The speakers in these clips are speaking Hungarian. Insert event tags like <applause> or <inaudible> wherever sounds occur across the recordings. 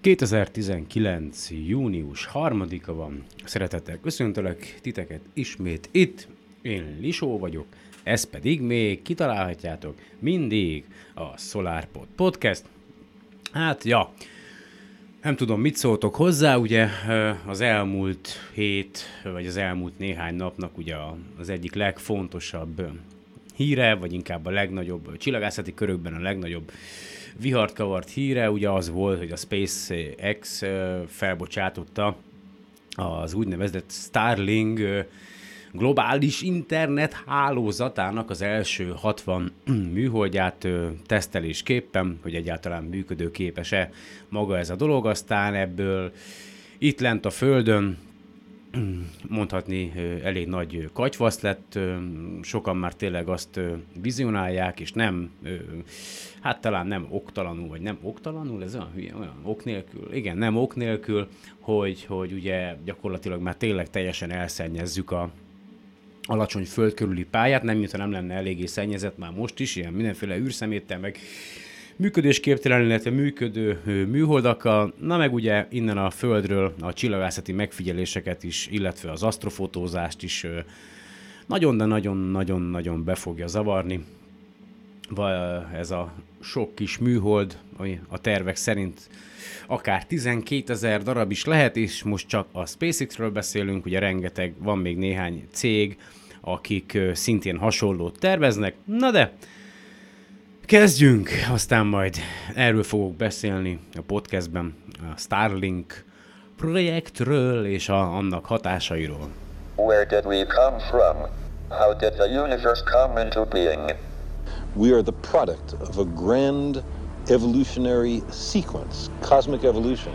2019. június 3-a van. Szeretettel köszöntelek titeket ismét itt. Én Lisó vagyok, ez pedig még kitalálhatjátok mindig a SolarPod Podcast. Hát, ja, nem tudom, mit szóltok hozzá, ugye az elmúlt hét, vagy az elmúlt néhány napnak ugye az egyik legfontosabb híre, vagy inkább a legnagyobb, csillagászati körökben a legnagyobb vihart kavart híre, ugye az volt, hogy a SpaceX felbocsátotta az úgynevezett Starlink globális internet hálózatának az első 60 <clears throat> műholdját tesztelésképpen, hogy egyáltalán működőképes-e maga ez a dolog, aztán ebből itt lent a Földön mondhatni elég nagy katyvasz lett, sokan már tényleg azt vizionálják, és nem, hát talán nem oktalanul, vagy nem oktalanul, ez olyan hülye, olyan ok nélkül, igen, nem ok nélkül, hogy, hogy ugye gyakorlatilag már tényleg teljesen elszennyezzük a, alacsony föld körüli pályát, nem mintha nem lenne eléggé szennyezett már most is, ilyen mindenféle űrszeméttel, meg működésképtelen, illetve működő műholdakkal, na meg ugye innen a Földről a csillagászati megfigyeléseket is, illetve az asztrofotózást is nagyon, de nagyon-nagyon-nagyon be fogja zavarni. Ez a sok kis műhold, ami a tervek szerint akár 12 ezer darab is lehet, és most csak a SpaceX-ről beszélünk, ugye rengeteg, van még néhány cég, akik szintén hasonlót terveznek, na de kezdjünk, aztán majd erről fogok beszélni a podcastben, a Starlink projektről és a, annak hatásairól. Where did we come from? How did the universe come into being? We are the product of a grand evolutionary sequence, cosmic evolution.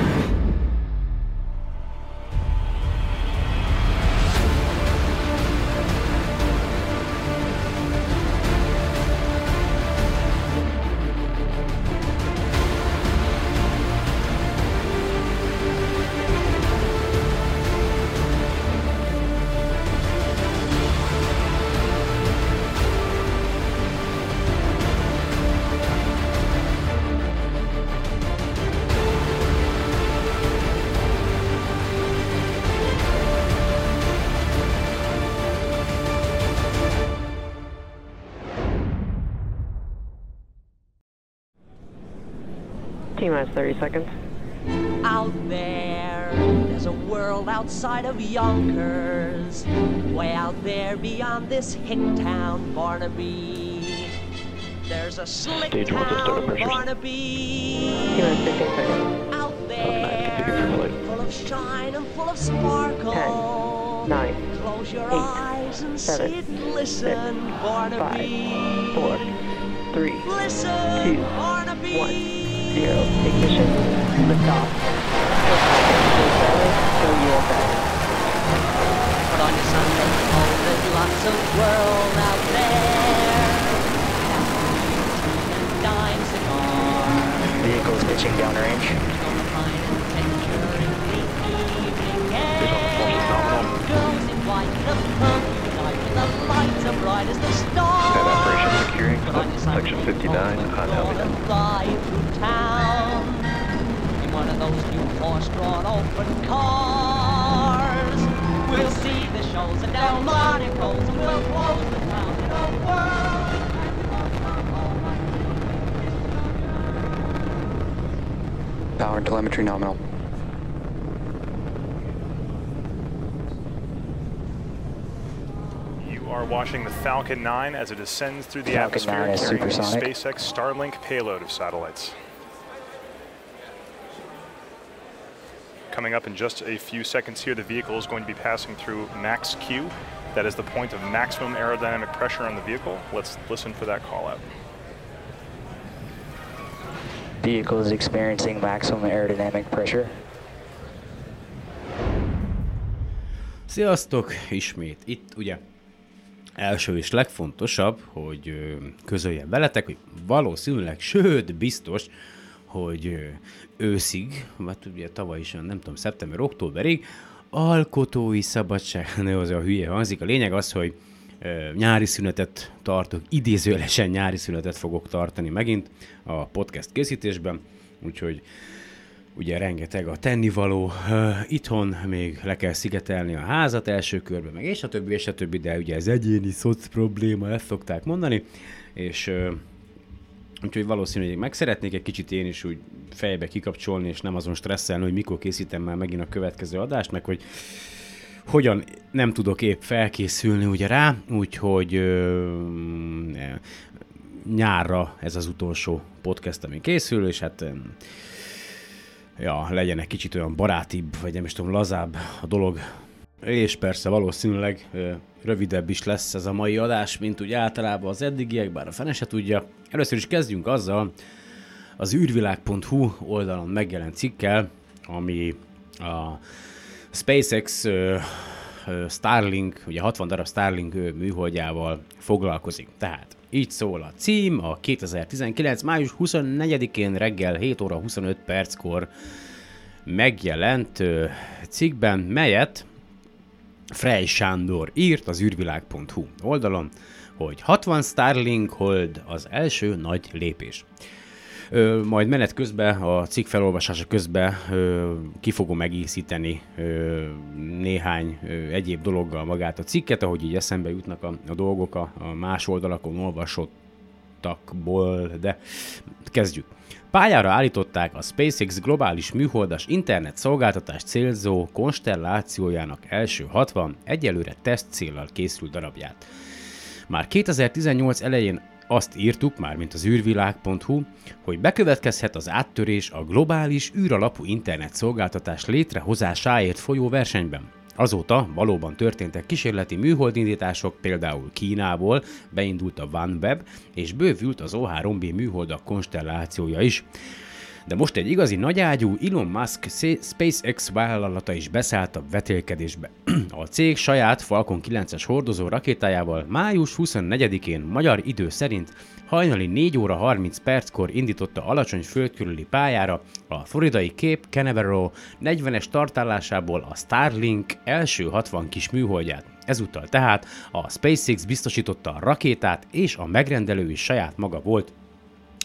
Minus 30 seconds. Out there, there's a world outside of Yonkers. Way out there beyond this hick town, Barnaby. There's a slick Stage town, Barnaby. Out there, full of shine and full of sparkle. Ten, nine, Close your eight, eyes and seven, see it glisten, six, Barnaby. five, four, three, Listen, two, Barnaby. one. Zero. Ignition. Liftoff. Show USA. Put on your sunbed coat, there's lots of world out there. Vehicles pitching downrange. Gonna find adventure in the evening air. Girls in white, the the lights are bright as the stars. Have operation securing Put on your section 59 coat, on gonna Helmet. town. In one of those new horse-drawn open cars. We'll see the shows and Delmonico's and we'll close the town in a whirl. Power and telemetry nominal. Are watching the Falcon 9 as it ascends through the Falcon atmosphere 9 is carrying the. SpaceX Starlink payload of satellites. coming up in just a few seconds here. The vehicle is going to be passing through max Q. That is the point of maximum aerodynamic pressure on the vehicle. Let's listen for that call out. Vehicle is experiencing maximum aerodynamic pressure. Sziasztok! Ismét itt ugye első és legfontosabb, hogy közöljem veletek, hogy valószínűleg, sőt biztos, hogy őszig, vagy ugye tavaly is, nem tudom, szeptember-októberig, alkotói szabadság, <laughs> ne az a hülye hangzik. A lényeg az, hogy nyári szünetet tartok, idézőjelesen nyári szünetet fogok tartani megint a podcast készítésben, úgyhogy ugye rengeteg a tennivaló, itthon még le kell szigetelni a házat első körben, meg és a többi, és a többi, de ugye ez egyéni szoc probléma, ezt szokták mondani, és úgyhogy valószínű, hogy meg szeretnék egy kicsit én is úgy fejbe kikapcsolni, és nem azon stresszelni, hogy mikor készítem már megint a következő adást, meg hogy hogyan nem tudok épp felkészülni ugye rá, úgyhogy ö, nyárra ez az utolsó podcast, ami készül, és hát ja, legyen egy kicsit olyan barátibb, vagy nem is tudom, lazább a dolog. És persze valószínűleg rövidebb is lesz ez a mai adás, mint úgy általában az eddigiek, bár a fene se tudja. Először is kezdjünk azzal, az űrvilág.hu oldalon megjelent cikkel, ami a SpaceX Starlink, ugye 60 darab Starlink műholdjával foglalkozik. Tehát így szól a cím, a 2019. május 24-én reggel 7 óra 25 perckor megjelent cikkben, melyet Frey Sándor írt az űrvilág.hu oldalon, hogy 60 Starlink hold az első nagy lépés. Majd menet közben, a cikk felolvasása közben ö, ki fogom egészíteni néhány egyéb dologgal magát a cikket, ahogy így eszembe jutnak a, a dolgok a, a más oldalakon olvasottakból, de kezdjük. Pályára állították a SpaceX globális műholdas internet szolgáltatás célzó konstellációjának első 60, egyelőre teszt céllal készült darabját. Már 2018 elején azt írtuk, már mint az űrvilág.hu, hogy bekövetkezhet az áttörés a globális űralapú internet szolgáltatás létrehozásáért folyó versenyben. Azóta valóban történtek kísérleti műholdindítások, például Kínából beindult a OneWeb, és bővült az O3B műholdak konstellációja is. De most egy igazi nagyágyú Elon Musk SpaceX vállalata is beszállt a vetélkedésbe. <clears throat> A cég saját Falcon 9-es hordozó rakétájával május 24-én magyar idő szerint hajnali 4 óra 30 perckor indította alacsony földkörüli pályára a floridai Cape Canaveral 40-es tartálásából a Starlink első 60 kis műholdját. Ezúttal tehát a SpaceX biztosította a rakétát, és a megrendelő is saját maga volt,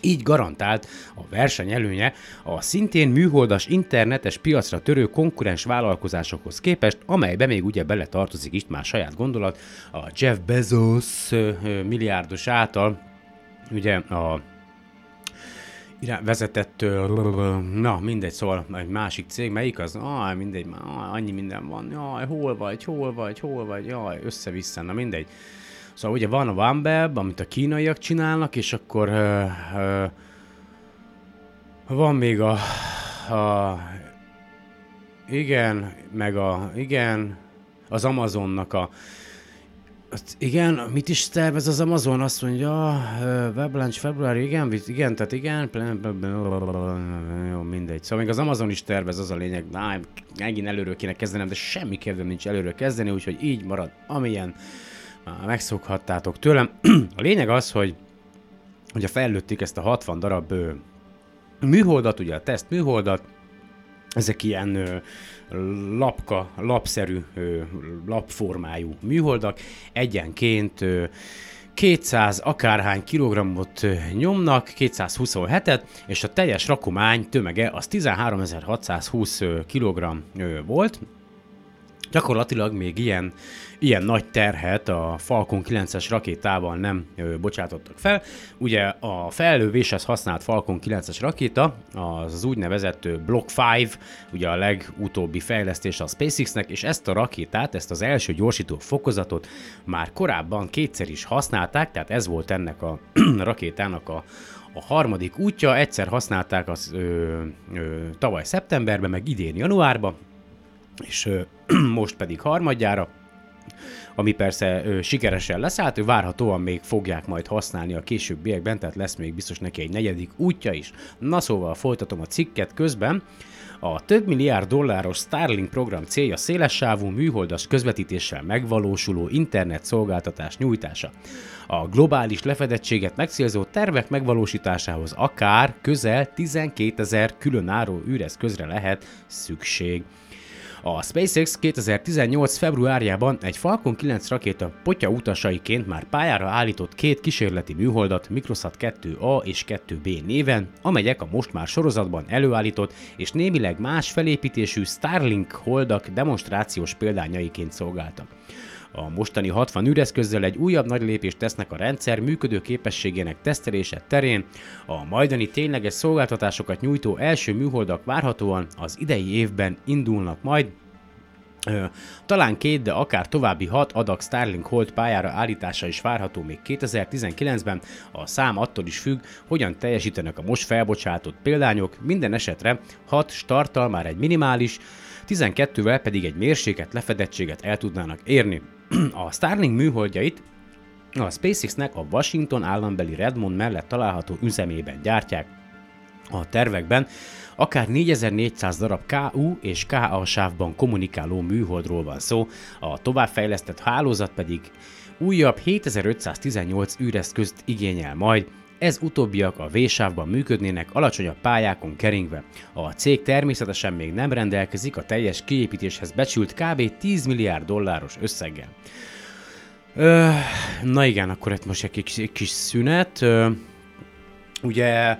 így garantált a verseny előnye a szintén műholdas internetes piacra törő konkurens vállalkozásokhoz képest, amelybe még ugye bele tartozik itt már saját gondolat, a Jeff Bezos milliárdos által ugye a vezetett, na mindegy, szóval egy másik cég, melyik az? Ah, mindegy, már annyi minden van, jaj, hol vagy, hol vagy, hol vagy, jaj, össze-vissza, na mindegy. Szóval ugye van a OneWeb, amit a kínaiak csinálnak, és akkor ö, ö, van még a, a igen, meg a, igen, az Amazonnak a, igen, mit is tervez az Amazon? Azt mondja, weblaunch február, igen, igen, tehát igen, jó, mindegy. Szóval még az Amazon is tervez, az a lényeg, na, megint előről kéne kezdenem, de semmi kedvem nincs előről kezdeni, úgyhogy így marad, amilyen már megszokhattátok tőlem. <clears throat> A lényeg az, hogy ugye fejlődték ezt a 60 darab ö, műholdat, ugye a teszt műholdat, ezek ilyen ö, lapka, lapszerű, ö, lapformájú műholdak, egyenként ö, 200 akárhány kilogrammot nyomnak, 227-et, és a teljes rakomány tömege az 13.620 kg volt, Gyakorlatilag még ilyen, ilyen nagy terhet a Falcon 9-es rakétával nem bocsátottak fel. Ugye a fellövéshez használt Falcon 9-es rakéta az, az úgynevezett Block 5, ugye a legutóbbi fejlesztés a SpaceX-nek, és ezt a rakétát, ezt az első gyorsító fokozatot már korábban kétszer is használták, tehát ez volt ennek a <clears throat> rakétának a, a harmadik útja, egyszer használták az ö, ö, tavaly szeptemberben, meg idén januárban, és ö, <clears throat> most pedig harmadjára, ami persze ö, sikeresen leszállt, ő várhatóan még fogják majd használni a későbbiekben, tehát lesz még biztos neki egy negyedik útja is. Na szóval folytatom a cikket közben. A több milliárd dolláros Starlink program célja szélessávú műholdas közvetítéssel megvalósuló internet szolgáltatás nyújtása. A globális lefedettséget megcélzó tervek megvalósításához akár közel 12 ezer különálló űreszközre lehet szükség. A SpaceX 2018. februárjában egy Falcon 9 rakéta potya utasaiként már pályára állított két kísérleti műholdat Microsat 2A és 2B néven, amelyek a most már sorozatban előállított és némileg más felépítésű Starlink holdak demonstrációs példányaiként szolgáltak. A mostani 60 űreszközzel egy újabb nagy lépést tesznek a rendszer működő képességének tesztelése terén. A majdani tényleges szolgáltatásokat nyújtó első műholdak várhatóan az idei évben indulnak majd, Talán két, de akár további hat adag Starlink Hold pályára állítása is várható még 2019-ben. A szám attól is függ, hogyan teljesítenek a most felbocsátott példányok, minden esetre 6 starttal már egy minimális, 12-vel pedig egy mérséket lefedettséget el tudnának érni. A Starlink műholdjait a SpaceX-nek a Washington állambeli Redmond mellett található üzemében gyártják. A tervekben akár 4400 darab KU és KA sávban kommunikáló műholdról van szó, a továbbfejlesztett hálózat pedig újabb 7518 űreszközt igényel majd, ez utóbbiak a V-sávban működnének alacsonyabb pályákon keringve. A cég természetesen még nem rendelkezik a teljes kiépítéshez becsült kb. 10 milliárd dolláros összeggel. Ö, na igen, akkor itt most egy kis, egy kis szünet. Ö, ugye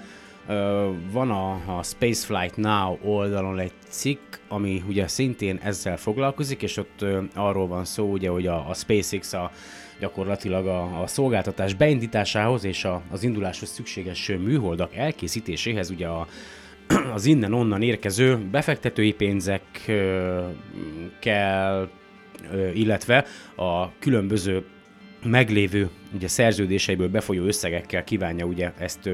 ö, van a, a Spaceflight Now oldalon egy cikk, ami ugye szintén ezzel foglalkozik, és ott ö, arról van szó, ugye, hogy a, a SpaceX a gyakorlatilag a, a szolgáltatás beindításához és a, az induláshoz szükséges műholdak elkészítéséhez ugye a, <clears throat> az innen-onnan érkező befektetői pénzek ö, kell, ö, illetve a különböző meglévő ugye, szerződéseiből befolyó összegekkel kívánja ugye ezt,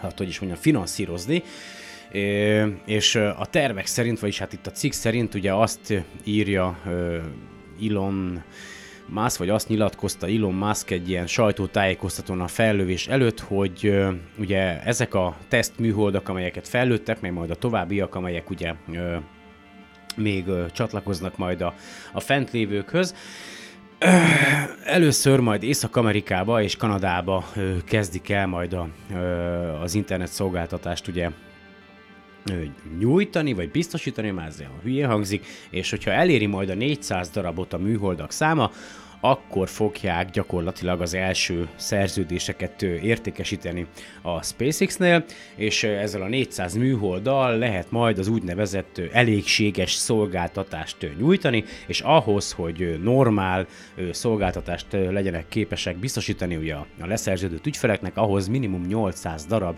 hát hogy is mondjam, finanszírozni. És a tervek szerint, vagyis hát itt a cikk szerint ugye azt írja Elon Musk, vagy azt nyilatkozta Elon Musk egy ilyen sajtótájékoztatón a fellövés előtt, hogy ugye ezek a tesztműholdak, amelyeket fellőttek, meg majd a továbbiak, amelyek ugye még csatlakoznak majd a, a fent lévőkhöz, Először majd Észak-Amerikába és Kanadába kezdik el majd a, az internet szolgáltatást ugye nyújtani, vagy biztosítani, már ez olyan hülye hangzik, és hogyha eléri majd a 400 darabot a műholdak száma, akkor fogják gyakorlatilag az első szerződéseket értékesíteni a SpaceX-nél, és ezzel a 400 műholddal lehet majd az úgynevezett elégséges szolgáltatást nyújtani, és ahhoz, hogy normál szolgáltatást legyenek képesek biztosítani ugye a leszerződött ügyfeleknek, ahhoz minimum 800 darab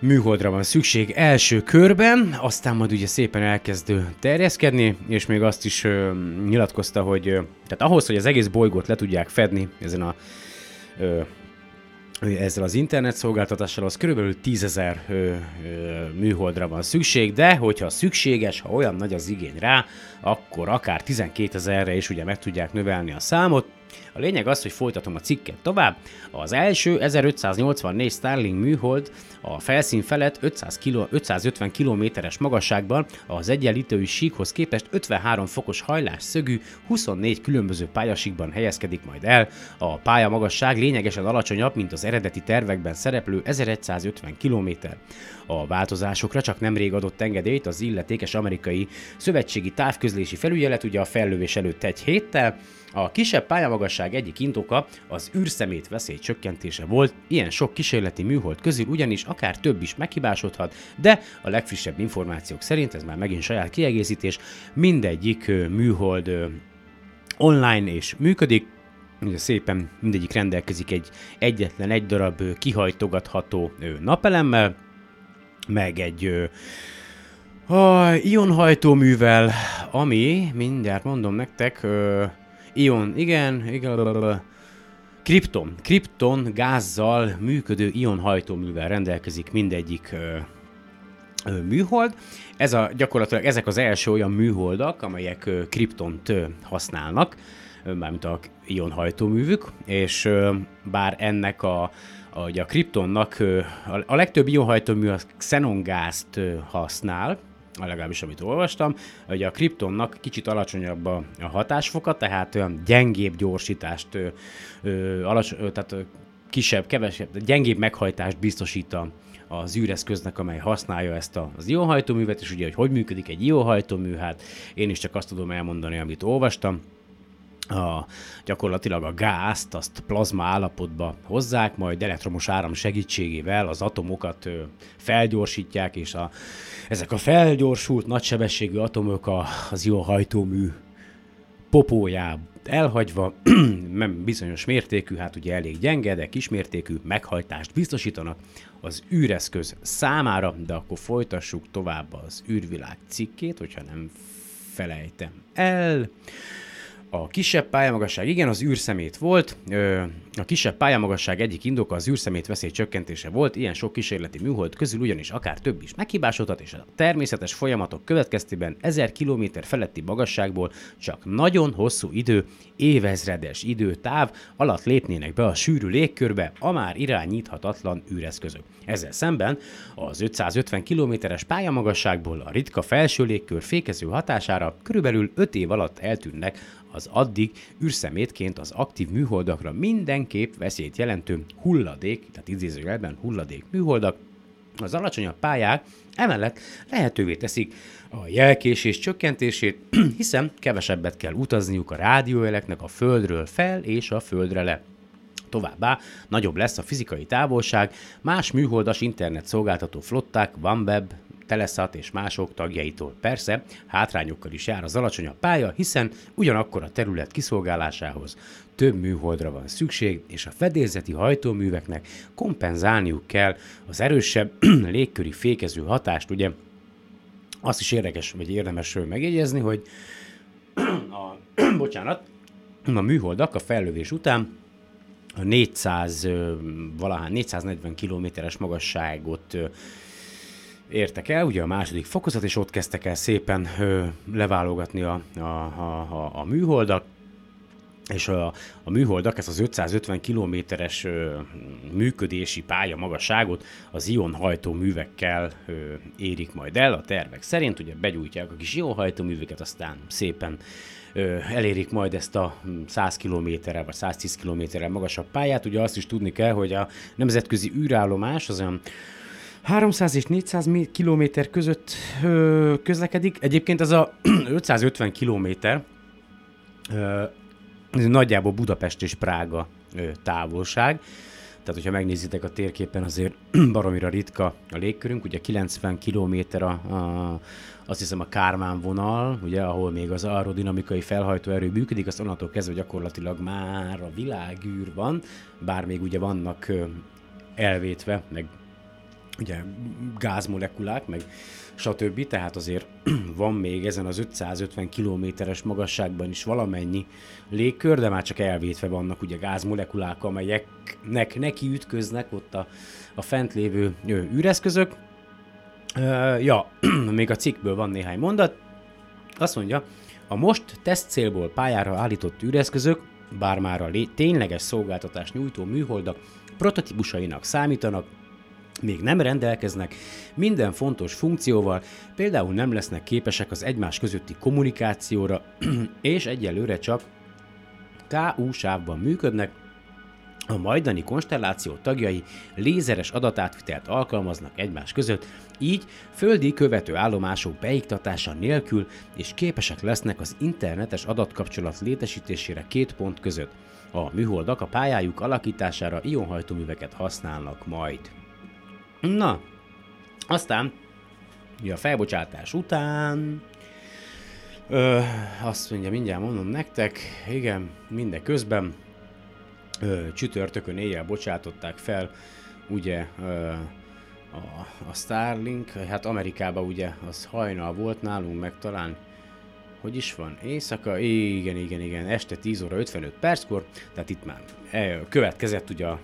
műholdra van szükség első körben, aztán majd ugye szépen elkezd terjeszkedni, és még azt is ö, nyilatkozta, hogy ö, tehát ahhoz, hogy az egész bolygót le tudják fedni ezen a ö, ezzel az internet szolgáltatással, az körülbelül 10 ezer műholdra van szükség, de hogyha szükséges, ha olyan nagy az igény rá, akkor akár 12 ezerre is ugye meg tudják növelni a számot. A lényeg az, hogy folytatom a cikket tovább. Az első 1584 Starlink műhold a felszín felett 500 kilo, 550 kilométeres magasságban az egyenlítői síkhoz képest 53 fokos hajlás szögű 24 különböző pályasíkban helyezkedik majd el. A pálya magasság lényegesen alacsonyabb, mint az eredeti tervekben szereplő 1150 km. A változásokra csak nemrég adott engedélyt az illetékes amerikai szövetségi távközlési felügyelet ugye a fellövés előtt egy héttel, a kisebb pályamagasság egyik indoka az űrszemét veszély csökkentése volt, ilyen sok kísérleti műhold közül ugyanis akár több is meghibásodhat, de a legfrissebb információk szerint, ez már megint saját kiegészítés, mindegyik műhold online és működik, ugye szépen mindegyik rendelkezik egy egyetlen egy darab kihajtogatható napelemmel, meg egy ö, a ionhajtóművel, ami, mindjárt mondom nektek, ö, ion, igen, igen, blablabla. Krypton, Krypton gázzal működő ionhajtóművel rendelkezik mindegyik ö, ö, műhold. Ez a, gyakorlatilag ezek az első olyan műholdak, amelyek ö, kriptont ö, használnak, ö, mármint a ionhajtóművük, és ö, bár ennek a, ugye a kriptonnak a, legtöbb ionhajtómű a xenongázt használ, legalábbis amit olvastam, hogy a kriptonnak kicsit alacsonyabb a, a hatásfoka, tehát olyan gyengébb gyorsítást, ö, tehát kisebb, kevesebb, gyengébb meghajtást biztosít a, az űreszköznek, amely használja ezt az ionhajtóművet, és ugye, hogy hogy működik egy ionhajtómű, hát én is csak azt tudom elmondani, amit olvastam, a, gyakorlatilag a gázt, azt plazma állapotba hozzák, majd elektromos áram segítségével az atomokat felgyorsítják, és a, ezek a felgyorsult, nagysebességű atomok a, az ionhajtómű popóját elhagyva, <clears throat> nem bizonyos mértékű, hát ugye elég gyenge, de kismértékű meghajtást biztosítanak az űreszköz számára, de akkor folytassuk tovább az űrvilág cikkét, hogyha nem felejtem el. A kisebb pályamagasság, igen, az űrszemét volt. A kisebb pályamagasság egyik indoka az űrszemét veszély csökkentése volt, ilyen sok kísérleti műhold közül ugyanis akár több is meghibásodhat, és a természetes folyamatok következtében 1000 km feletti magasságból csak nagyon hosszú idő, évezredes időtáv alatt lépnének be a sűrű légkörbe a már irányíthatatlan űreszközök. Ezzel szemben az 550 kilométeres pályamagasságból a ritka felső légkör fékező hatására körülbelül 5 év alatt eltűnnek az addig űrszemétként az aktív műholdakra mindenképp veszélyt jelentő hulladék, tehát idézőjelben hulladék műholdak, az alacsonyabb pályák emellett lehetővé teszik a jelkésés csökkentését, <clears throat> hiszen kevesebbet kell utazniuk a rádiójeleknek a földről fel és a földre le. Továbbá nagyobb lesz a fizikai távolság, más műholdas internet szolgáltató flották, OneWeb, Telesat és mások tagjaitól. Persze, hátrányokkal is jár az alacsonyabb pálya, hiszen ugyanakkor a terület kiszolgálásához több műholdra van szükség, és a fedélzeti hajtóműveknek kompenzálniuk kell az erősebb <clears throat> légköri fékező hatást, ugye azt is érdekes, vagy érdemes megjegyezni, hogy <clears throat> a, <clears throat> bocsánat, a műholdak a fellövés után a 400, ö, valahány 440 kilométeres magasságot értek el, ugye a második fokozat, és ott kezdtek el szépen ö, leválogatni a, a, a, a, a műholdak, és a, a műholdak ezt az 550 kilométeres működési pálya magasságot az ionhajtó művekkel ö, érik majd el a tervek szerint, ugye begyújtják a kis ionhajtó műveket, aztán szépen ö, elérik majd ezt a 100 kilométerrel vagy 110 kilométerrel magasabb pályát. Ugye azt is tudni kell, hogy a nemzetközi űrállomás az olyan 300 és 400 kilométer között ö, közlekedik. Egyébként <clears throat> ez a 550 kilométer nagyjából Budapest és Prága ö, távolság. Tehát, hogyha megnézitek a térképen, azért <clears throat> baromira ritka a légkörünk. Ugye 90 kilométer a, a, azt hiszem a Kármán vonal, ugye, ahol még az aerodinamikai felhajtó erő működik, azt onnantól kezdve gyakorlatilag már a világűr van, bár még ugye vannak elvétve, meg ugye gázmolekulák, meg stb. Tehát azért <clears throat> van még ezen az 550 kilométeres magasságban is valamennyi légkör, de már csak elvétve vannak ugye gázmolekulák, amelyeknek neki ütköznek ott a, a fent lévő űreszközök. Uh, ja, <clears throat> még a cikkből van néhány mondat. Azt mondja, a most teszt célból pályára állított űreszközök, bár már a lé- tényleges szolgáltatást nyújtó műholdak prototípusainak számítanak, még nem rendelkeznek minden fontos funkcióval, például nem lesznek képesek az egymás közötti kommunikációra, <clears throat> és egyelőre csak KU sávban működnek, a majdani konstelláció tagjai lézeres adatátvitelt alkalmaznak egymás között, így földi követő állomások beiktatása nélkül és képesek lesznek az internetes adatkapcsolat létesítésére két pont között. A műholdak a pályájuk alakítására ionhajtóműveket használnak majd. Na, aztán, ugye a felbocsátás után, ö, azt mondja, mindjárt mondom nektek, igen, mindeközben ö, csütörtökön éjjel bocsátották fel, ugye, ö, a, a Starlink, hát Amerikában ugye az hajnal volt nálunk, meg talán hogy is van, éjszaka, igen, igen, igen, este 10 óra 55 perckor, tehát itt már következett ugye a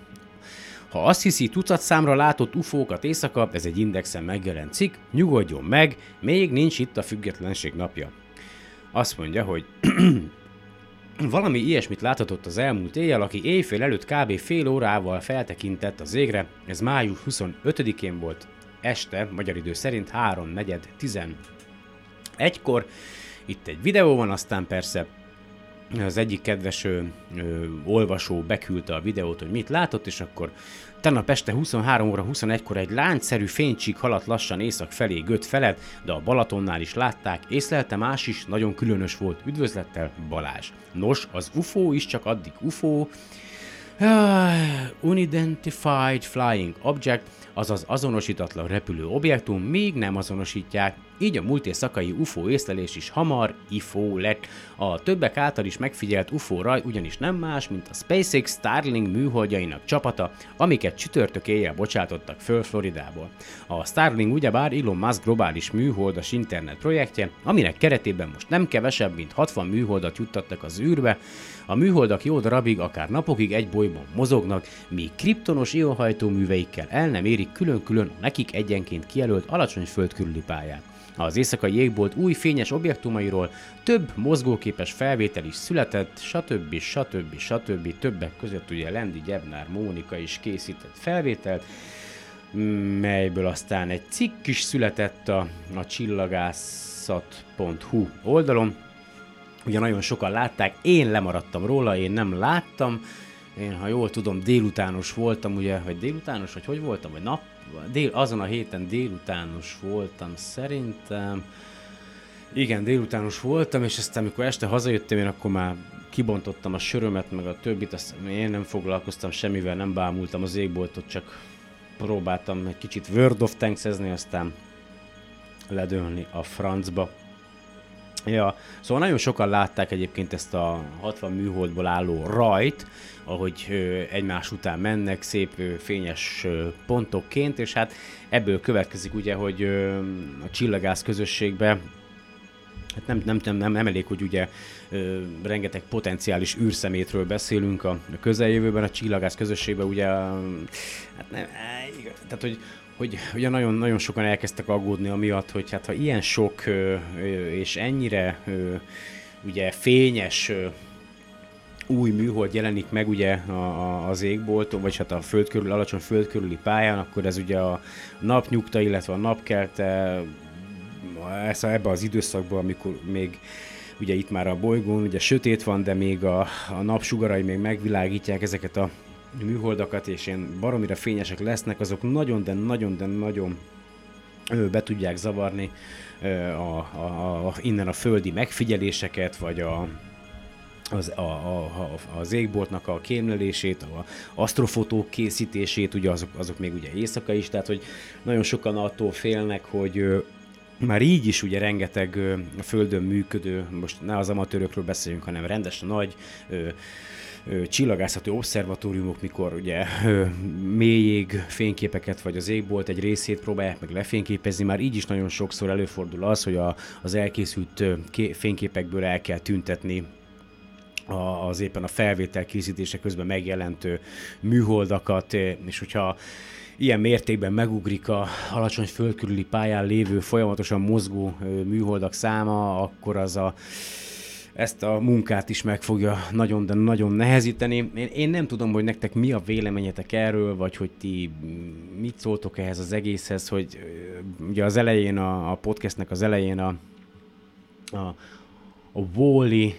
Ha azt hiszi, tucat számra látott ufókat éjszaka, ez egy indexen megjelent cikk, nyugodjon meg, még nincs itt a függetlenség napja. Azt mondja, hogy <clears throat> Valami ilyesmit láthatott az elmúlt éjjel, aki éjfél előtt kb. fél órával feltekintett az égre, ez május 25-én volt, este, magyar idő szerint 3 negyed 11-kor. Itt egy videó van, aztán persze az egyik kedves ö, ö, olvasó beküldte a videót, hogy mit látott, és akkor Tegnap este 23 óra 21-kor egy láncszerű fénycsík haladt lassan észak felé Göt felett, de a Balatonnál is látták, észlelte más is, nagyon különös volt. Üdvözlettel Balázs. Nos, az UFO is csak addig UFO, Uh, unidentified Flying Object, azaz azonosítatlan repülő objektum még nem azonosítják, így a múlt éjszakai UFO észlelés is hamar IFO lett. A többek által is megfigyelt UFO raj ugyanis nem más, mint a SpaceX Starlink műholdjainak csapata, amiket csütörtök éjjel bocsátottak föl Floridából. A Starlink ugyebár Elon Musk globális műholdas internet projektje, aminek keretében most nem kevesebb, mint 60 műholdat juttattak az űrbe, a műholdak jó darabig, akár napokig egy bolyban mozognak, míg kriptonos ionhajtóműveikkel el nem érik külön-külön a nekik egyenként kijelölt alacsony föld körüli pályát. Az éjszakai jégbolt új fényes objektumairól több mozgóképes felvétel is született, stb. stb. stb. Többek között ugye Lendi Gyebnár Mónika is készített felvételt, melyből aztán egy cikk is született a, a csillagászat.hu oldalon. Ugye nagyon sokan látták, én lemaradtam róla, én nem láttam, én ha jól tudom délutános voltam, ugye, vagy délutános, vagy hogy voltam, vagy nap, dél, azon a héten délutános voltam szerintem. Igen, délutános voltam, és aztán amikor este hazajöttem, én akkor már kibontottam a sörömet, meg a többit, azt én nem foglalkoztam semmivel, nem bámultam az égboltot, csak próbáltam egy kicsit World of tanks aztán ledőlni a francba. Ja, szóval nagyon sokan látták egyébként ezt a 60 műholdból álló rajt, ahogy egymás után mennek szép fényes pontokként, és hát ebből következik ugye, hogy a csillagász közösségbe hát nem, nem, nem, nem, elég, hogy ugye ö, rengeteg potenciális űrszemétről beszélünk a, a közeljövőben, a csillagász közösségben ugye, hát nem, tehát hogy hogy ugye nagyon, nagyon sokan elkezdtek aggódni amiatt, hogy hát ha ilyen sok és ennyire ugye fényes új műhold jelenik meg ugye a, az égbolton, vagy hát a föld körül, alacsony föld körüli pályán, akkor ez ugye a napnyugta, illetve a napkelte ez ebbe az időszakban, amikor még ugye itt már a bolygón ugye sötét van, de még a, a napsugarai még megvilágítják ezeket a műholdakat, és ilyen baromira fényesek lesznek, azok nagyon, de nagyon, de nagyon be tudják zavarni a, a, a, innen a földi megfigyeléseket, vagy a, az, a, a, az égboltnak a kémlelését, a asztrofotók készítését, ugye azok, azok még ugye éjszaka is, tehát hogy nagyon sokan attól félnek, hogy már így is ugye rengeteg a Földön működő, most ne az amatőrökről beszéljünk, hanem rendes nagy csillagászati obszervatóriumok, mikor ugye mélyég fényképeket vagy az égbolt egy részét próbálják meg lefényképezni, már így is nagyon sokszor előfordul az, hogy a, az elkészült fényképekből el kell tüntetni az éppen a felvétel készítése közben megjelentő műholdakat, és hogyha ilyen mértékben megugrik a alacsony földkörüli pályán lévő, folyamatosan mozgó műholdak száma, akkor az a ezt a munkát is meg fogja nagyon, de nagyon nehezíteni. Én, én nem tudom, hogy nektek mi a véleményetek erről, vagy hogy ti mit szóltok ehhez az egészhez, hogy ugye az elején, a, a podcastnek az elején a, a, a Wall-E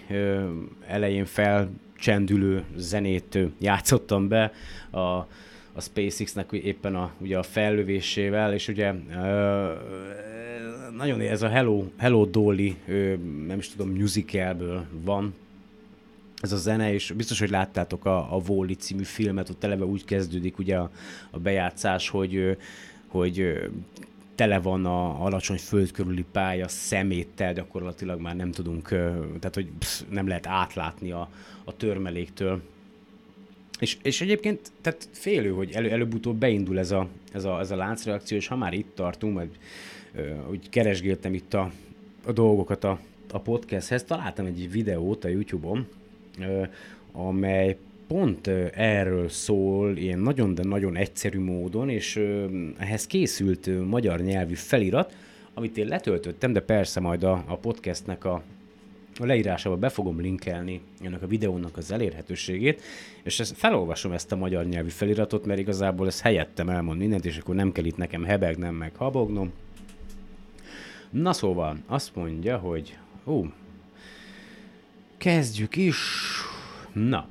elején felcsendülő zenét játszottam be, a, a SpaceX-nek éppen a, ugye a fellövésével, és ugye nagyon ez a Hello, Hello Dolly, nem is tudom, musicalből van, ez a zene, és biztos, hogy láttátok a, a Wall-E című filmet, ott eleve úgy kezdődik ugye a, a bejátszás, hogy, hogy tele van a alacsony föld körüli pálya szeméttel, gyakorlatilag már nem tudunk, tehát hogy psz, nem lehet átlátni a, a törmeléktől. És, és egyébként tehát félő, hogy elő, előbb-utóbb beindul ez a, ez, a, ez a láncreakció, és ha már itt tartunk, majd úgy keresgéltem itt a, a dolgokat a, a podcasthez, találtam egy videót a YouTube-on, amely pont ö, erről szól, ilyen nagyon, de nagyon egyszerű módon, és ö, ehhez készült ö, magyar nyelvű felirat, amit én letöltöttem, de persze majd a, a podcastnek a, a leírásába be fogom linkelni ennek a videónak az elérhetőségét, és ezt, felolvasom ezt a magyar nyelvű feliratot, mert igazából ez helyettem elmond mindent, és akkor nem kell itt nekem hebegnem, meg habognom. Na szóval, azt mondja, hogy ó, kezdjük is. Na,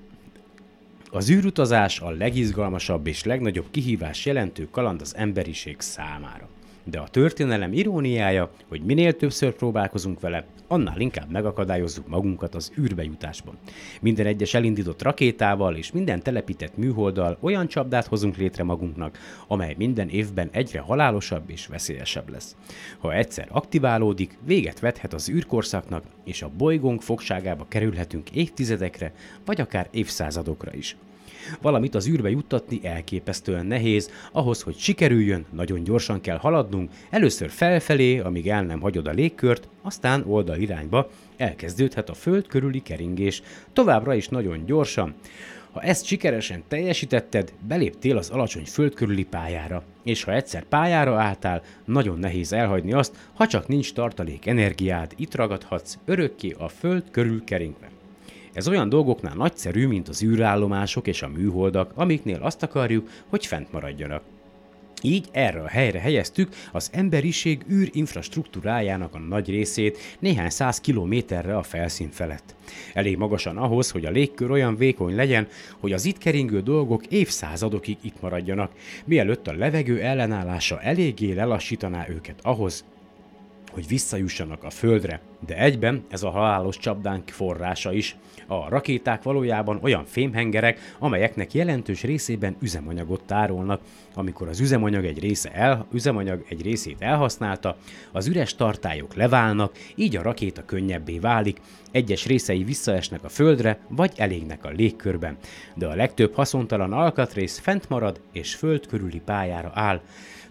az űrutazás a legizgalmasabb és legnagyobb kihívás jelentő kaland az emberiség számára. De a történelem iróniája, hogy minél többször próbálkozunk vele, annál inkább megakadályozzuk magunkat az űrbe jutásban. Minden egyes elindított rakétával és minden telepített műholddal olyan csapdát hozunk létre magunknak, amely minden évben egyre halálosabb és veszélyesebb lesz. Ha egyszer aktiválódik, véget vethet az űrkorszaknak, és a bolygónk fogságába kerülhetünk évtizedekre, vagy akár évszázadokra is. Valamit az űrbe juttatni elképesztően nehéz, ahhoz, hogy sikerüljön, nagyon gyorsan kell haladnunk, először felfelé, amíg el nem hagyod a légkört, aztán oldalirányba. Elkezdődhet a föld körüli keringés, továbbra is nagyon gyorsan. Ha ezt sikeresen teljesítetted, beléptél az alacsony föld körüli pályára, és ha egyszer pályára álltál, nagyon nehéz elhagyni azt, ha csak nincs tartalék energiád, itt ragadhatsz örökké a föld körül keringve. Ez olyan dolgoknál nagyszerű, mint az űrállomások és a műholdak, amiknél azt akarjuk, hogy fent maradjanak. Így erre a helyre helyeztük az emberiség űr infrastruktúrájának a nagy részét néhány száz kilométerre a felszín felett. Elég magasan ahhoz, hogy a légkör olyan vékony legyen, hogy az itt keringő dolgok évszázadokig itt maradjanak, mielőtt a levegő ellenállása eléggé lelassítaná őket ahhoz, hogy visszajussanak a földre, de egyben ez a halálos csapdánk forrása is. A rakéták valójában olyan fémhengerek, amelyeknek jelentős részében üzemanyagot tárolnak. Amikor az üzemanyag egy, része el, üzemanyag egy részét elhasználta, az üres tartályok leválnak, így a rakéta könnyebbé válik, egyes részei visszaesnek a földre, vagy elégnek a légkörben. De a legtöbb haszontalan alkatrész fent marad és föld körüli pályára áll.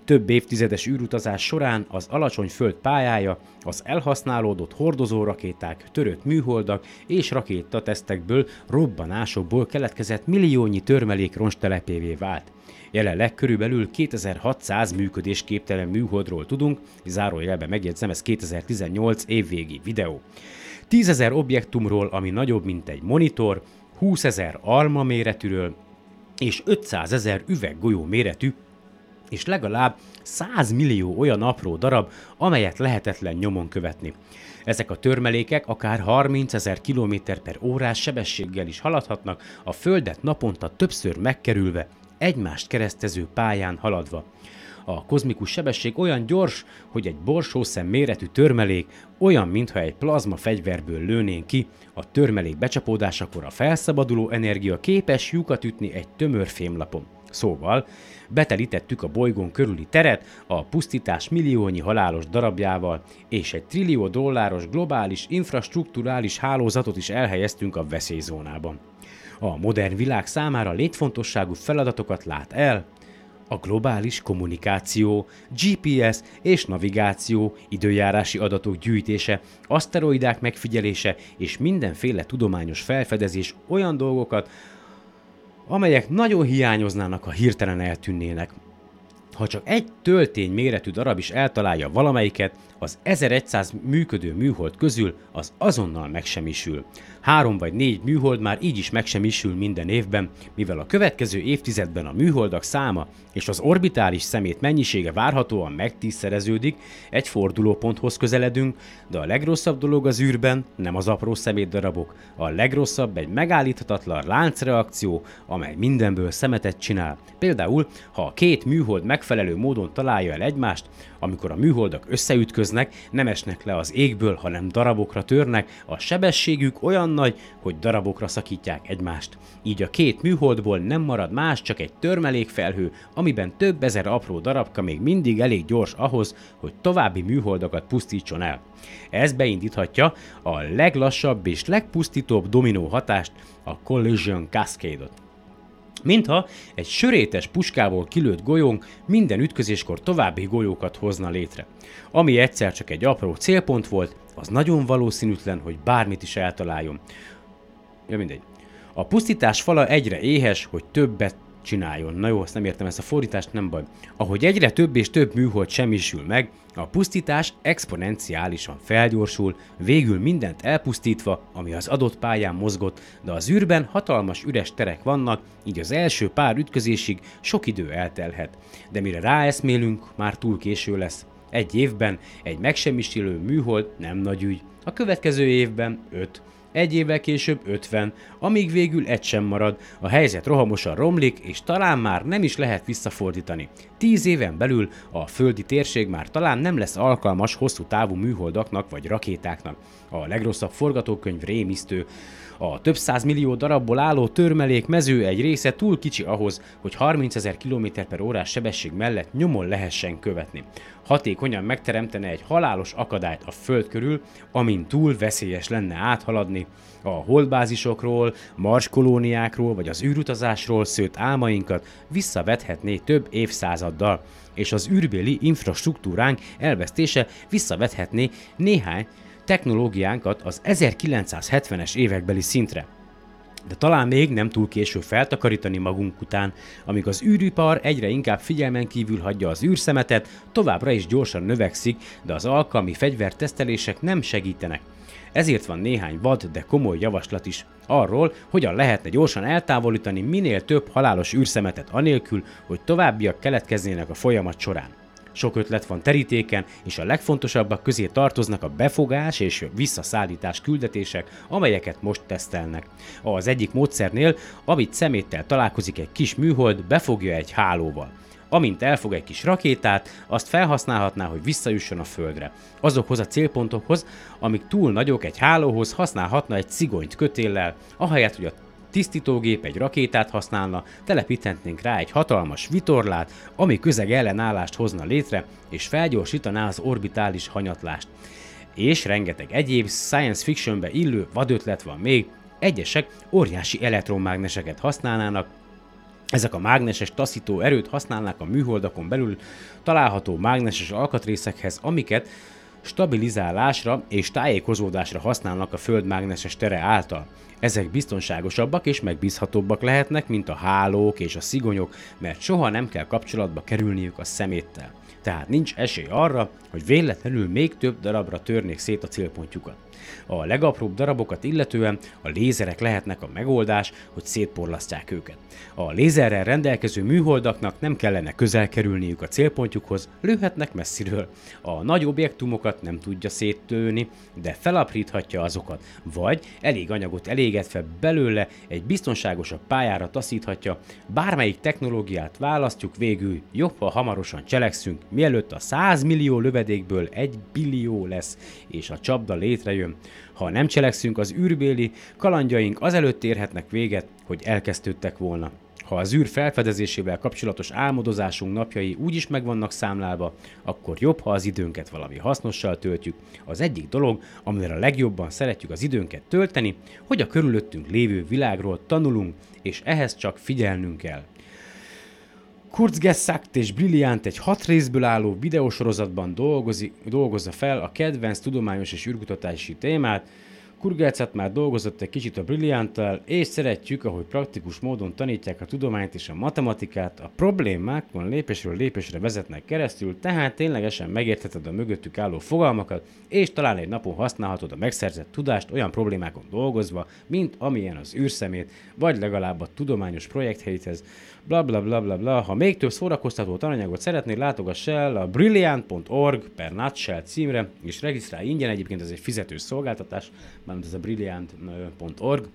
Több évtizedes űrutazás során az alacsony föld pályája az elhasználódott hordozórakéták, törött műholdak és rakétatesztekből, robbanásokból keletkezett milliónyi törmelék ronstelepévé vált. Jelenleg körülbelül 2600 működésképtelen műholdról tudunk, zárójelben megjegyzem, ez 2018 évvégi videó. 10 ezer objektumról, ami nagyobb, mint egy monitor, 20 ezer alma méretűről, és 500 ezer üveggolyó méretű és legalább 100 millió olyan apró darab, amelyet lehetetlen nyomon követni. Ezek a törmelékek akár 30 ezer km per órás sebességgel is haladhatnak, a Földet naponta többször megkerülve, egymást keresztező pályán haladva. A kozmikus sebesség olyan gyors, hogy egy borsószem méretű törmelék olyan, mintha egy plazma fegyverből lőnénk ki, a törmelék becsapódásakor a felszabaduló energia képes lyukat ütni egy tömör fémlapon. Szóval betelítettük a bolygón körüli teret a pusztítás milliónyi halálos darabjával, és egy trillió dolláros globális infrastruktúrális hálózatot is elhelyeztünk a veszélyzónában. A modern világ számára létfontosságú feladatokat lát el, a globális kommunikáció, GPS és navigáció, időjárási adatok gyűjtése, aszteroidák megfigyelése és mindenféle tudományos felfedezés olyan dolgokat, amelyek nagyon hiányoznának, ha hirtelen eltűnnének. Ha csak egy töltény méretű darab is eltalálja valamelyiket, az 1100 működő műhold közül az azonnal megsemmisül. Három vagy négy műhold már így is megsemmisül minden évben, mivel a következő évtizedben a műholdak száma és az orbitális szemét mennyisége várhatóan megtízszereződik, egy fordulóponthoz közeledünk, de a legrosszabb dolog az űrben nem az apró szemétdarabok. A legrosszabb egy megállíthatatlan láncreakció, amely mindenből szemetet csinál. Például, ha a két műhold megfelelő módon találja el egymást, amikor a műholdak összeütköznek, nem esnek le az égből, hanem darabokra törnek, a sebességük olyan nagy, hogy darabokra szakítják egymást. Így a két műholdból nem marad más, csak egy törmelékfelhő, amiben több ezer apró darabka még mindig elég gyors ahhoz, hogy további műholdakat pusztítson el. Ez beindíthatja a leglassabb és legpusztítóbb dominó hatást, a Collision Cascade-ot. Mintha egy sörétes puskából kilőtt golyónk minden ütközéskor további golyókat hozna létre. Ami egyszer csak egy apró célpont volt, az nagyon valószínűtlen, hogy bármit is eltaláljon. Ja, mindegy. A pusztítás fala egyre éhes, hogy többet csináljon. Na jó, azt nem értem ezt a fordítást, nem baj. Ahogy egyre több és több műhold semmisül meg, a pusztítás exponenciálisan felgyorsul, végül mindent elpusztítva, ami az adott pályán mozgott, de az űrben hatalmas üres terek vannak, így az első pár ütközésig sok idő eltelhet. De mire ráeszmélünk, már túl késő lesz. Egy évben egy megsemmisülő műhold nem nagy ügy. A következő évben 5 egy évvel később 50, amíg végül egy sem marad, a helyzet rohamosan romlik, és talán már nem is lehet visszafordítani. Tíz éven belül a földi térség már talán nem lesz alkalmas hosszú távú műholdaknak vagy rakétáknak. A legrosszabb forgatókönyv rémisztő. A több száz millió darabból álló törmelék mező egy része túl kicsi ahhoz, hogy 30 ezer km per órás sebesség mellett nyomon lehessen követni. Hatékonyan megteremtene egy halálos akadályt a Föld körül, amin túl veszélyes lenne áthaladni. A holdbázisokról, mars kolóniákról vagy az űrutazásról szőtt álmainkat visszavethetné több évszázaddal, és az űrbéli infrastruktúránk elvesztése visszavethetné néhány technológiánkat az 1970-es évekbeli szintre. De talán még nem túl késő feltakarítani magunk után, amíg az űripar egyre inkább figyelmen kívül hagyja az űrszemetet, továbbra is gyorsan növekszik, de az alkalmi fegyvertesztelések nem segítenek. Ezért van néhány vad, de komoly javaslat is arról, hogyan lehetne gyorsan eltávolítani minél több halálos űrszemetet anélkül, hogy továbbiak keletkeznének a folyamat során. Sok ötlet van terítéken, és a legfontosabbak közé tartoznak a befogás és visszaszállítás küldetések, amelyeket most tesztelnek. Az egyik módszernél, amit szeméttel találkozik egy kis műhold, befogja egy hálóval. Amint elfog egy kis rakétát, azt felhasználhatná, hogy visszajusson a Földre. Azokhoz a célpontokhoz, amik túl nagyok egy hálóhoz, használhatna egy cigonyt kötéllel, ahelyett, hogy a tisztítógép egy rakétát használna, telepíthetnénk rá egy hatalmas vitorlát, ami közeg ellenállást hozna létre, és felgyorsítaná az orbitális hanyatlást. És rengeteg egyéb science fictionbe illő vadötlet van még, egyesek óriási elektromágneseket használnának, ezek a mágneses taszító erőt használnák a műholdakon belül található mágneses alkatrészekhez, amiket stabilizálásra és tájékozódásra használnak a Föld mágneses tere által. Ezek biztonságosabbak és megbízhatóbbak lehetnek, mint a hálók és a szigonyok, mert soha nem kell kapcsolatba kerülniük a szeméttel. Tehát nincs esély arra, hogy véletlenül még több darabra törnék szét a célpontjukat. A legapróbb darabokat illetően a lézerek lehetnek a megoldás, hogy szétporlasztják őket. A lézerrel rendelkező műholdaknak nem kellene közel kerülniük a célpontjukhoz, lőhetnek messziről. A nagy objektumokat nem tudja széttőni, de felapríthatja azokat, vagy elég anyagot elégetve belőle egy biztonságosabb pályára taszíthatja, bármelyik technológiát választjuk végül, jobb, ha hamarosan cselekszünk, mielőtt a 100 millió lövedékből egy billió lesz, és a csapda létrejön. Ha nem cselekszünk, az űrbéli kalandjaink azelőtt érhetnek véget, hogy elkezdődtek volna. Ha az űr felfedezésével kapcsolatos álmodozásunk napjai úgy is meg vannak számlálva, akkor jobb, ha az időnket valami hasznossal töltjük. Az egyik dolog, amire a legjobban szeretjük az időnket tölteni, hogy a körülöttünk lévő világról tanulunk, és ehhez csak figyelnünk kell. Kurzgesagt és Brilliant egy hat részből álló videósorozatban dolgozik, dolgozza fel a kedvenc tudományos és űrkutatási témát, Kurgácát már dolgozott egy kicsit a Brillianttal, és szeretjük, ahogy praktikus módon tanítják a tudományt és a matematikát, a problémákon lépésről lépésre vezetnek keresztül, tehát ténylegesen megértheted a mögöttük álló fogalmakat, és talán egy napon használhatod a megszerzett tudást olyan problémákon dolgozva, mint amilyen az űrszemét, vagy legalább a tudományos projekthelyhez, bla bla bla bla bla. Ha még több szórakoztató tananyagot szeretnél, látogass el a brilliant.org per nutshell címre, és regisztrálj ingyen, egyébként ez egy fizetős szolgáltatás, mármint ez a brilliant.org.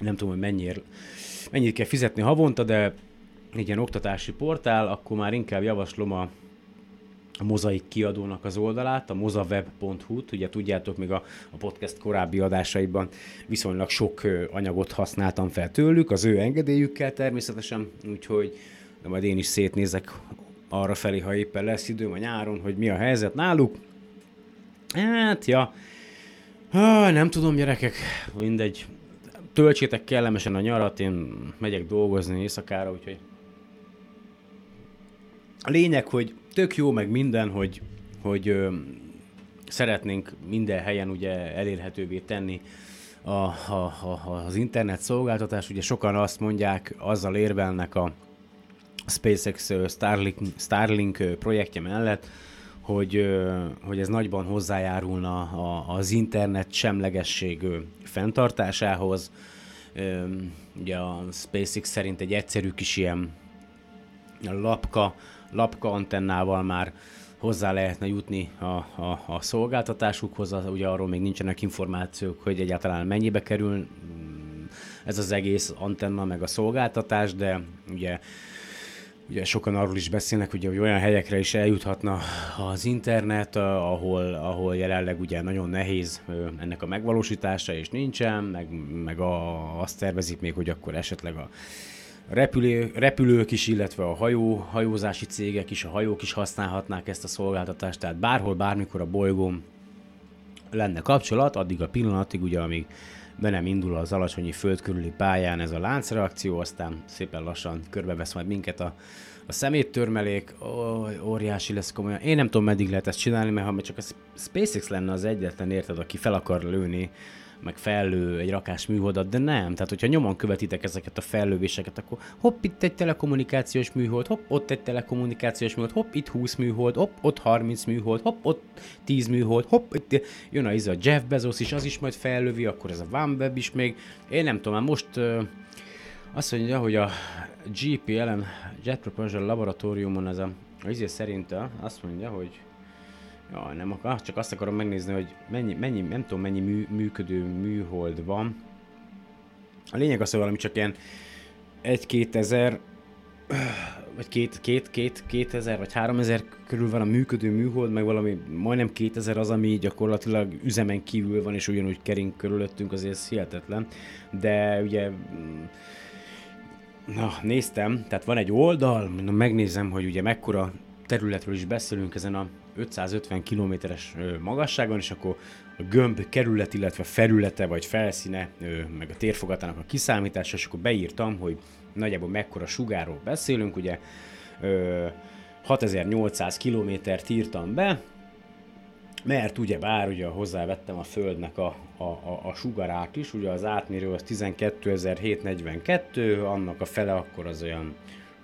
Nem tudom, hogy mennyire, mennyit kell fizetni havonta, de egy ilyen oktatási portál, akkor már inkább javaslom a a Mozaik kiadónak az oldalát, a mozaweb.hu-t, ugye tudjátok, még a, a podcast korábbi adásaiban viszonylag sok anyagot használtam fel tőlük, az ő engedélyükkel természetesen, úgyhogy de majd én is szétnézek arra felé, ha éppen lesz időm a nyáron, hogy mi a helyzet náluk. Hát, ja, nem tudom, gyerekek, mindegy. Töltsétek kellemesen a nyarat, én megyek dolgozni éjszakára, úgyhogy a lényeg, hogy tök jó, meg minden, hogy, hogy ö, szeretnénk minden helyen ugye elérhetővé tenni a, a, a, az internet szolgáltatás. Ugye sokan azt mondják, azzal érvelnek a SpaceX Starlink, Starlink projektje mellett, hogy, hogy ez nagyban hozzájárulna az internet semlegesség fenntartásához. Ugye a SpaceX szerint egy egyszerű kis ilyen lapka, lapka antennával már hozzá lehetne jutni a, a, a szolgáltatásukhoz, ugye arról még nincsenek információk, hogy egyáltalán mennyibe kerül mm, ez az egész antenna, meg a szolgáltatás, de ugye Ugye sokan arról is beszélnek, ugye, hogy olyan helyekre is eljuthatna az internet, a- ahol, ahol jelenleg ugye nagyon nehéz ö, ennek a megvalósítása, és nincsen, meg, meg a, azt tervezik még, hogy akkor esetleg a repülő, repülők is, illetve a hajó, hajózási cégek is, a hajók is használhatnák ezt a szolgáltatást, tehát bárhol, bármikor a bolygón lenne kapcsolat, addig a pillanatig, ugye, amíg be nem indul az alacsonyi föld körüli pályán ez a láncreakció, aztán szépen lassan körbevesz majd minket a, a szeméttörmelék, óriási lesz komolyan. Én nem tudom, meddig lehet ezt csinálni, mert ha csak a SpaceX lenne az egyetlen, érted, aki fel akar lőni, meg fellő egy rakás műholdat, de nem. Tehát, hogyha nyomon követitek ezeket a fellövéseket, akkor hopp, itt egy telekommunikációs műhold, hopp, ott egy telekommunikációs műhold, hopp, itt 20 műhold, hopp, ott 30 műhold, hopp, ott 10 műhold, hopp, itt jön a, a Jeff Bezos is, az is majd fellövi, akkor ez a OneWeb is még. Én nem tudom, már most ö, azt mondja, hogy a GPLM Jet Propulsion Laboratóriumon ez a, a izé szerint ö, azt mondja, hogy Ja, nem akar, csak azt akarom megnézni, hogy mennyi, mennyi nem tudom mennyi mű, működő műhold van. A lényeg az, hogy valami csak ilyen 1-2 ezer, vagy két, két, két, két ezer, vagy három ezer körül van a működő műhold, meg valami majdnem 2000 az, ami gyakorlatilag üzemen kívül van, és ugyanúgy kering körülöttünk, azért ez hihetetlen. De ugye mm, Na, néztem, tehát van egy oldal, megnézem, hogy ugye mekkora területről is beszélünk ezen a 550 kilométeres magasságon, és akkor a gömb kerület, illetve felülete vagy felszíne, meg a térfogatának a kiszámítása, és akkor beírtam, hogy nagyjából mekkora sugárról beszélünk, ugye ö, 6800 kilométert írtam be, mert ugye bár ugye hozzávettem a Földnek a, a, a, a sugarát is, ugye az átmérő az 12.742, annak a fele akkor az olyan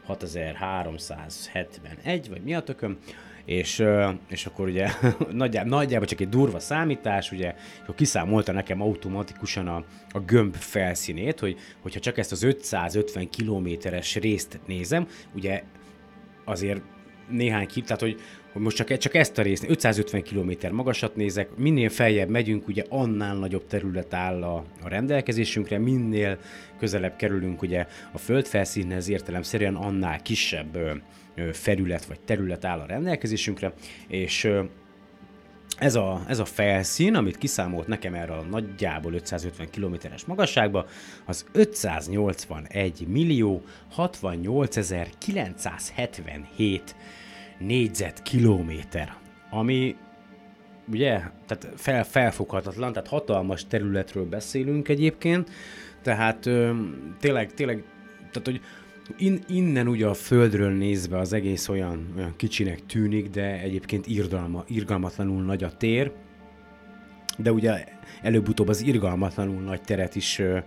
6371, vagy mi a tököm, és, és akkor ugye <laughs> nagyjából, nagyjából csak egy durva számítás, ugye, akkor kiszámolta nekem automatikusan a, a gömb felszínét, hogy hogyha csak ezt az 550 kilométeres részt nézem, ugye azért néhány kip, tehát hogy, hogy most csak, csak ezt a részt, 550 km magasat nézek, minél feljebb megyünk, ugye annál nagyobb terület áll a, a rendelkezésünkre, minél közelebb kerülünk ugye a földfelszínhez értelemszerűen annál kisebb ö, felület vagy terület áll a rendelkezésünkre, és ö, ez a, ez a felszín, amit kiszámolt nekem erre a nagyjából 550 kilométeres magasságba, az 581 millió 68 977 négyzetkilométer, ami ugye, tehát fel, felfoghatatlan, tehát hatalmas területről beszélünk egyébként, tehát ö, tényleg, tényleg, tehát hogy in, innen ugye a földről nézve az egész olyan, olyan kicsinek tűnik, de egyébként irdalma, irgalmatlanul nagy a tér, de ugye előbb-utóbb az irgalmatlanul nagy teret is ö,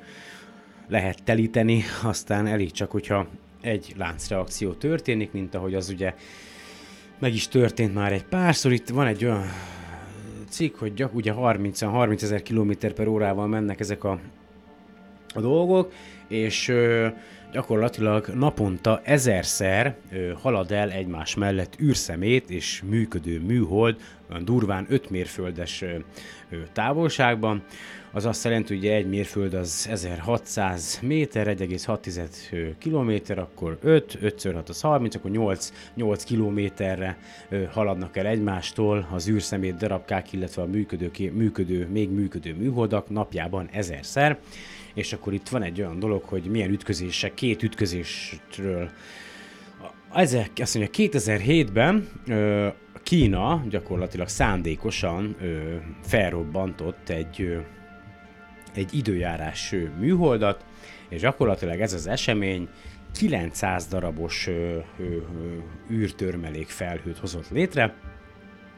lehet telíteni, aztán elég csak, hogyha egy láncreakció történik, mint ahogy az ugye meg is történt már egy párszor. Itt van egy olyan cikk, hogy gyak, ugye 30 30 ezer km per órával mennek ezek a, a dolgok, és ö, gyakorlatilag naponta ezerszer ö, halad el egymás mellett űrszemét és működő műhold, olyan durván 5 mérföldes ö, ö, távolságban. Az azt jelenti, hogy egy mérföld az 1600 méter, 1,6 kilométer, akkor 5, 5 x 6 az 30, akkor 8, 8 kilométerre haladnak el egymástól az űrszemét darabkák, illetve a működő, működő, még működő műholdak napjában ezerszer. És akkor itt van egy olyan dolog, hogy milyen ütközések, két ütközésről ezek, azt mondja, 2007-ben ö, Kína gyakorlatilag szándékosan ö, felrobbantott egy, ö, egy időjárás műholdat, és gyakorlatilag ez az esemény 900 darabos ö, ö, ö, űrtörmelék felhőt hozott létre,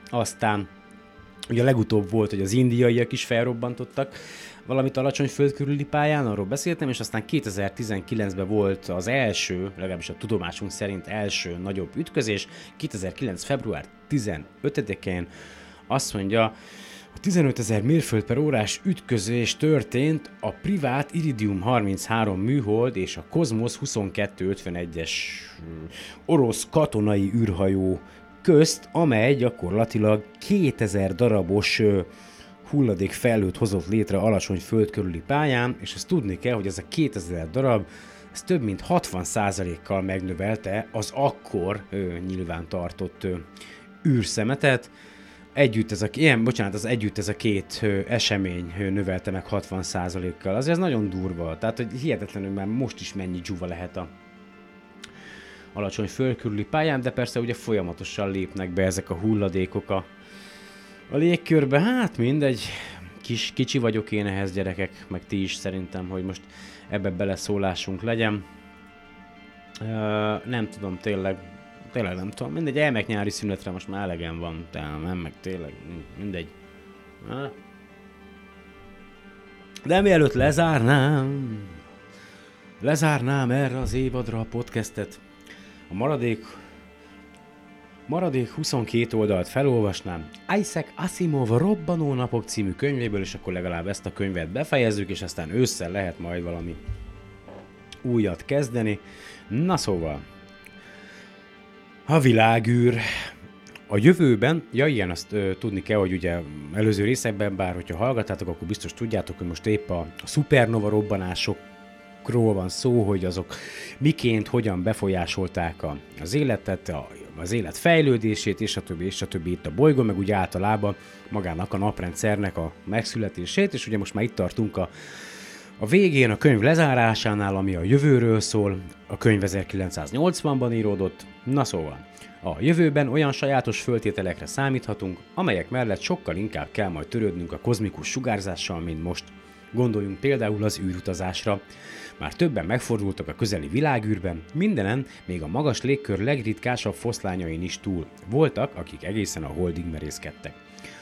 aztán Ugye legutóbb volt, hogy az indiaiak is felrobbantottak valamit alacsony föld körüli pályán, arról beszéltem, és aztán 2019-ben volt az első, legalábbis a tudomásunk szerint első nagyobb ütközés, 2009. február 15-én azt mondja, a 15 ezer mérföld per órás ütközés történt a privát Iridium 33 műhold és a Cosmos 2251-es orosz katonai űrhajó közt, amely gyakorlatilag 2000 darabos hulladék felhőt hozott létre alacsony föld körüli pályán, és ezt tudni kell, hogy ez a 2000 darab, ez több mint 60%-kal megnövelte az akkor ö, nyilván tartott ö, űrszemetet. Együtt ez a, ilyen, bocsánat, az együtt ez a két ö, esemény ö, növelte meg 60%-kal. Azért ez nagyon durva. Tehát, hogy hihetetlenül már most is mennyi dzsuva lehet a alacsony földkörüli pályán, de persze ugye folyamatosan lépnek be ezek a hulladékok a, a légkörbe. Hát mindegy, kis, kicsi vagyok én ehhez gyerekek, meg ti is szerintem, hogy most ebbe beleszólásunk legyen. Ö, nem tudom, tényleg, tényleg nem tudom. Mindegy, elmek nyári szünetre, most már elegem van, tehát nem meg tényleg, mindegy. De mielőtt lezárnám, lezárnám erre az évadra a podcastet, a maradék maradék 22 oldalt felolvasnám Isaac Asimov Robbanó napok című könyvéből, és akkor legalább ezt a könyvet befejezzük, és aztán ősszel lehet majd valami újat kezdeni. Na szóval, a világűr. A jövőben, ja igen, azt ö, tudni kell, hogy ugye előző részekben, bár hogyha hallgattátok, akkor biztos tudjátok, hogy most épp a, a szupernova robbanásokról van szó, hogy azok miként, hogyan befolyásolták a, az életet, a, az élet fejlődését, és a többi, és a többi itt a bolygó, meg úgy általában magának a naprendszernek a megszületését, és ugye most már itt tartunk a, a végén a könyv lezárásánál, ami a jövőről szól, a könyv 1980-ban íródott, na szóval, a jövőben olyan sajátos föltételekre számíthatunk, amelyek mellett sokkal inkább kell majd törődnünk a kozmikus sugárzással, mint most. Gondoljunk például az űrutazásra. Már többen megfordultak a közeli világűrben, mindenen, még a magas légkör legritkásabb foszlányain is túl. Voltak, akik egészen a holdig merészkedtek.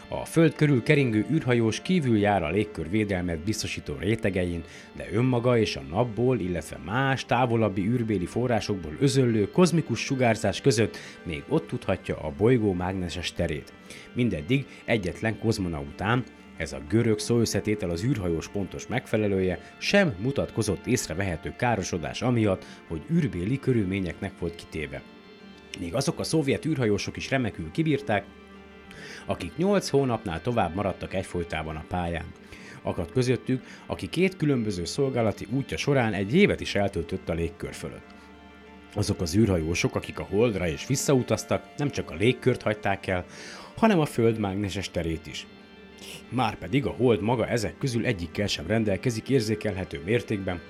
A föld körül keringő űrhajós kívül jár a légkör védelmet biztosító rétegein, de önmaga és a napból, illetve más távolabbi űrbéli forrásokból özöllő kozmikus sugárzás között még ott tudhatja a bolygó mágneses terét. Mindeddig egyetlen kozmonaután, ez a görög szó összetétel az űrhajós pontos megfelelője, sem mutatkozott észrevehető károsodás amiatt, hogy űrbéli körülményeknek volt kitéve. Még azok a szovjet űrhajósok is remekül kibírták, akik 8 hónapnál tovább maradtak egyfolytában a pályán. Akadt közöttük, aki két különböző szolgálati útja során egy évet is eltöltött a légkör fölött. Azok az űrhajósok, akik a Holdra és visszautaztak, nem csak a légkört hagyták el, hanem a Föld mágneses terét is. Márpedig a Hold maga ezek közül egyikkel sem rendelkezik érzékelhető mértékben,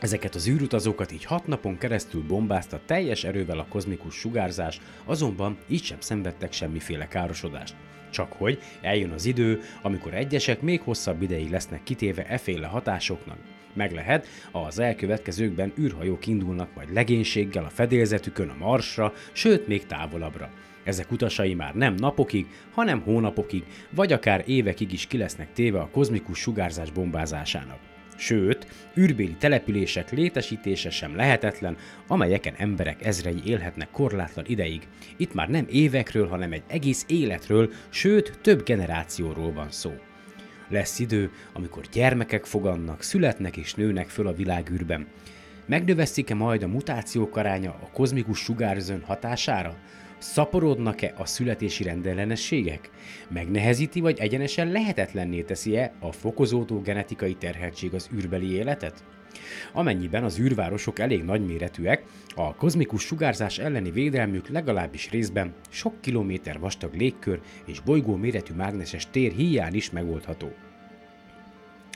Ezeket az űrutazókat így hat napon keresztül bombázta teljes erővel a kozmikus sugárzás, azonban így sem szenvedtek semmiféle károsodást. Csak hogy eljön az idő, amikor egyesek még hosszabb ideig lesznek kitéve eféle hatásoknak. Meg lehet, az elkövetkezőkben űrhajók indulnak majd legénységgel a fedélzetükön a Marsra, sőt még távolabbra. Ezek utasai már nem napokig, hanem hónapokig, vagy akár évekig is ki lesznek téve a kozmikus sugárzás bombázásának. Sőt, űrbéli települések létesítése sem lehetetlen, amelyeken emberek ezrei élhetnek korlátlan ideig. Itt már nem évekről, hanem egy egész életről, sőt több generációról van szó. Lesz idő, amikor gyermekek fogannak, születnek és nőnek föl a világűrben. Megnöveszik-e majd a mutációk aránya a kozmikus sugárzön hatására? Szaporodnak-e a születési rendellenességek? Megnehezíti vagy egyenesen lehetetlenné teszi-e a fokozódó genetikai terheltség az űrbeli életet? Amennyiben az űrvárosok elég nagyméretűek, a kozmikus sugárzás elleni védelmük legalábbis részben sok kilométer vastag légkör és bolygó méretű mágneses tér hiány is megoldható.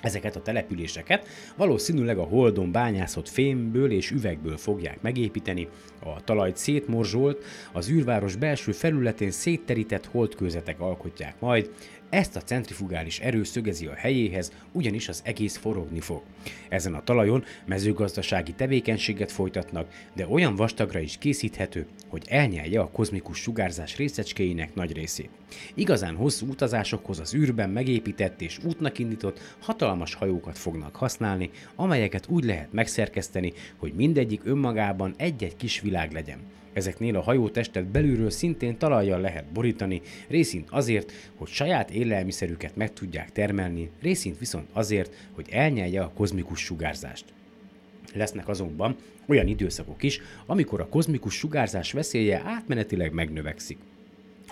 Ezeket a településeket valószínűleg a holdon bányászott fémből és üvegből fogják megépíteni, a talajt szétmorzsolt, az űrváros belső felületén szétterített holdkőzetek alkotják majd, Ezt a centrifugális erő szögezi a helyéhez, ugyanis az egész forogni fog. Ezen a talajon mezőgazdasági tevékenységet folytatnak, de olyan vastagra is készíthető, hogy elnyelje a kozmikus sugárzás részecskéinek nagy részét. Igazán hosszú utazásokhoz az űrben megépített és útnak indított hatalmas hajókat fognak használni, amelyeket úgy lehet megszerkeszteni, hogy mindegyik önmagában egy-egy kis világ legyen. Ezeknél a hajótestet belülről szintén talajjal lehet borítani, részint azért, hogy saját élelmiszerüket meg tudják termelni, részint viszont azért, hogy elnyelje a kozmikus sugárzást. Lesznek azonban olyan időszakok is, amikor a kozmikus sugárzás veszélye átmenetileg megnövekszik.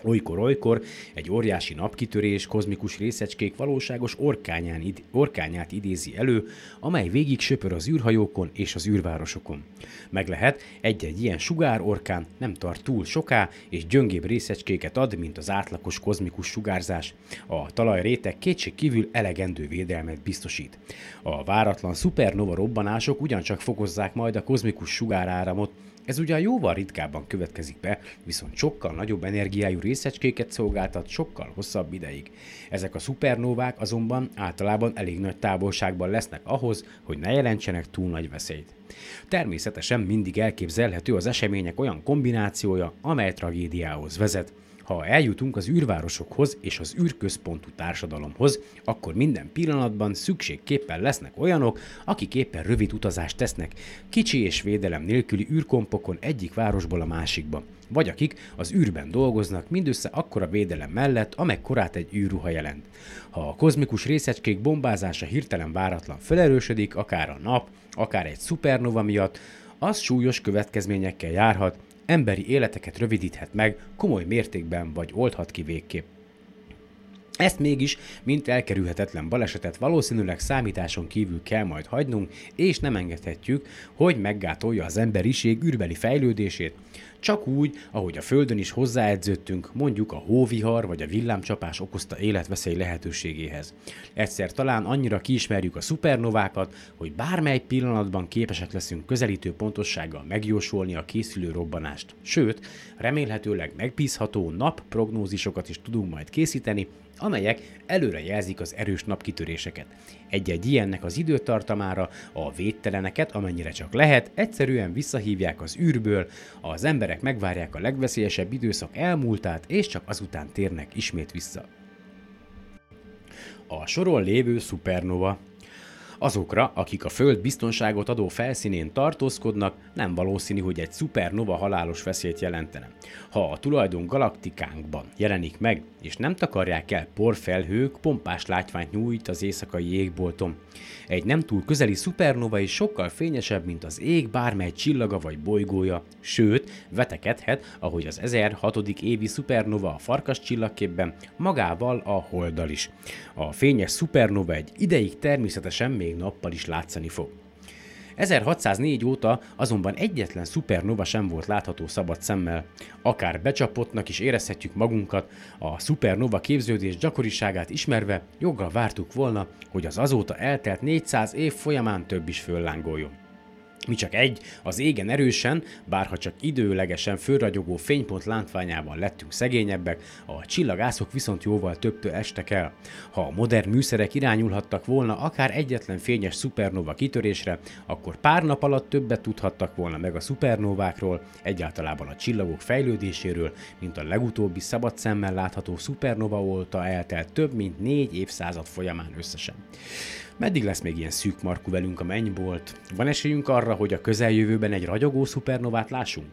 Olykor-olykor egy óriási napkitörés kozmikus részecskék valóságos orkányán id- orkányát idézi elő, amely végig söpör az űrhajókon és az űrvárosokon. Meg lehet, egy-egy ilyen sugárorkán nem tart túl soká, és gyöngébb részecskéket ad, mint az átlagos kozmikus sugárzás. A talajréteg kétség kívül elegendő védelmet biztosít. A váratlan szupernova robbanások ugyancsak fokozzák majd a kozmikus sugáráramot, ez ugyan jóval ritkábban következik be, viszont sokkal nagyobb energiájú részecskéket szolgáltat sokkal hosszabb ideig. Ezek a szupernóvák azonban általában elég nagy távolságban lesznek ahhoz, hogy ne jelentsenek túl nagy veszélyt. Természetesen mindig elképzelhető az események olyan kombinációja, amely tragédiához vezet, ha eljutunk az űrvárosokhoz és az űrközpontú társadalomhoz, akkor minden pillanatban szükségképpen lesznek olyanok, akik éppen rövid utazást tesznek, kicsi és védelem nélküli űrkompokon egyik városból a másikba, vagy akik az űrben dolgoznak mindössze akkora védelem mellett, amekkorát egy űrruha jelent. Ha a kozmikus részecskék bombázása hirtelen váratlan felerősödik, akár a nap, akár egy szupernova miatt, az súlyos következményekkel járhat, emberi életeket rövidíthet meg komoly mértékben, vagy oldhat ki végképp. Ezt mégis, mint elkerülhetetlen balesetet valószínűleg számításon kívül kell majd hagynunk, és nem engedhetjük, hogy meggátolja az emberiség űrbeli fejlődését, csak úgy, ahogy a Földön is hozzáedződtünk, mondjuk a hóvihar vagy a villámcsapás okozta életveszély lehetőségéhez. Egyszer talán annyira kiismerjük a szupernovákat, hogy bármely pillanatban képesek leszünk közelítő pontossággal megjósolni a készülő robbanást. Sőt, remélhetőleg megbízható napprognózisokat is tudunk majd készíteni, amelyek előre jelzik az erős napkitöréseket. Egy-egy ilyennek az időtartamára a védteleneket, amennyire csak lehet, egyszerűen visszahívják az űrből, az emberek megvárják a legveszélyesebb időszak elmúltát, és csak azután térnek ismét vissza. A soron lévő szupernova Azokra, akik a Föld biztonságot adó felszínén tartózkodnak, nem valószínű, hogy egy szupernova halálos veszélyt jelentene. Ha a tulajdon galaktikánkban jelenik meg, és nem takarják el porfelhők, pompás látványt nyújt az éjszakai égbolton. Egy nem túl közeli szupernova is sokkal fényesebb, mint az ég bármely csillaga vagy bolygója, sőt, vetekedhet, ahogy az 1006. évi szupernova a farkas csillagképben, magával a holddal is. A fényes szupernova egy ideig természetesen még nappal is látszani fog. 1604 óta azonban egyetlen szupernova sem volt látható szabad szemmel. Akár becsapottnak is érezhetjük magunkat, a szupernova képződés gyakoriságát ismerve joggal vártuk volna, hogy az azóta eltelt 400 év folyamán több is föllángoljon. Mi csak egy, az égen erősen, bárha csak időlegesen fölragyogó fénypont látványában lettünk szegényebbek, a csillagászok viszont jóval többtől estek el. Ha a modern műszerek irányulhattak volna akár egyetlen fényes szupernova kitörésre, akkor pár nap alatt többet tudhattak volna meg a szupernovákról, egyáltalában a csillagok fejlődéséről, mint a legutóbbi szabad szemmel látható szupernova óta eltelt több mint négy évszázad folyamán összesen. Meddig lesz még ilyen szűk markú velünk a mennybolt? Van esélyünk arra, hogy a közeljövőben egy ragyogó szupernovát lássunk?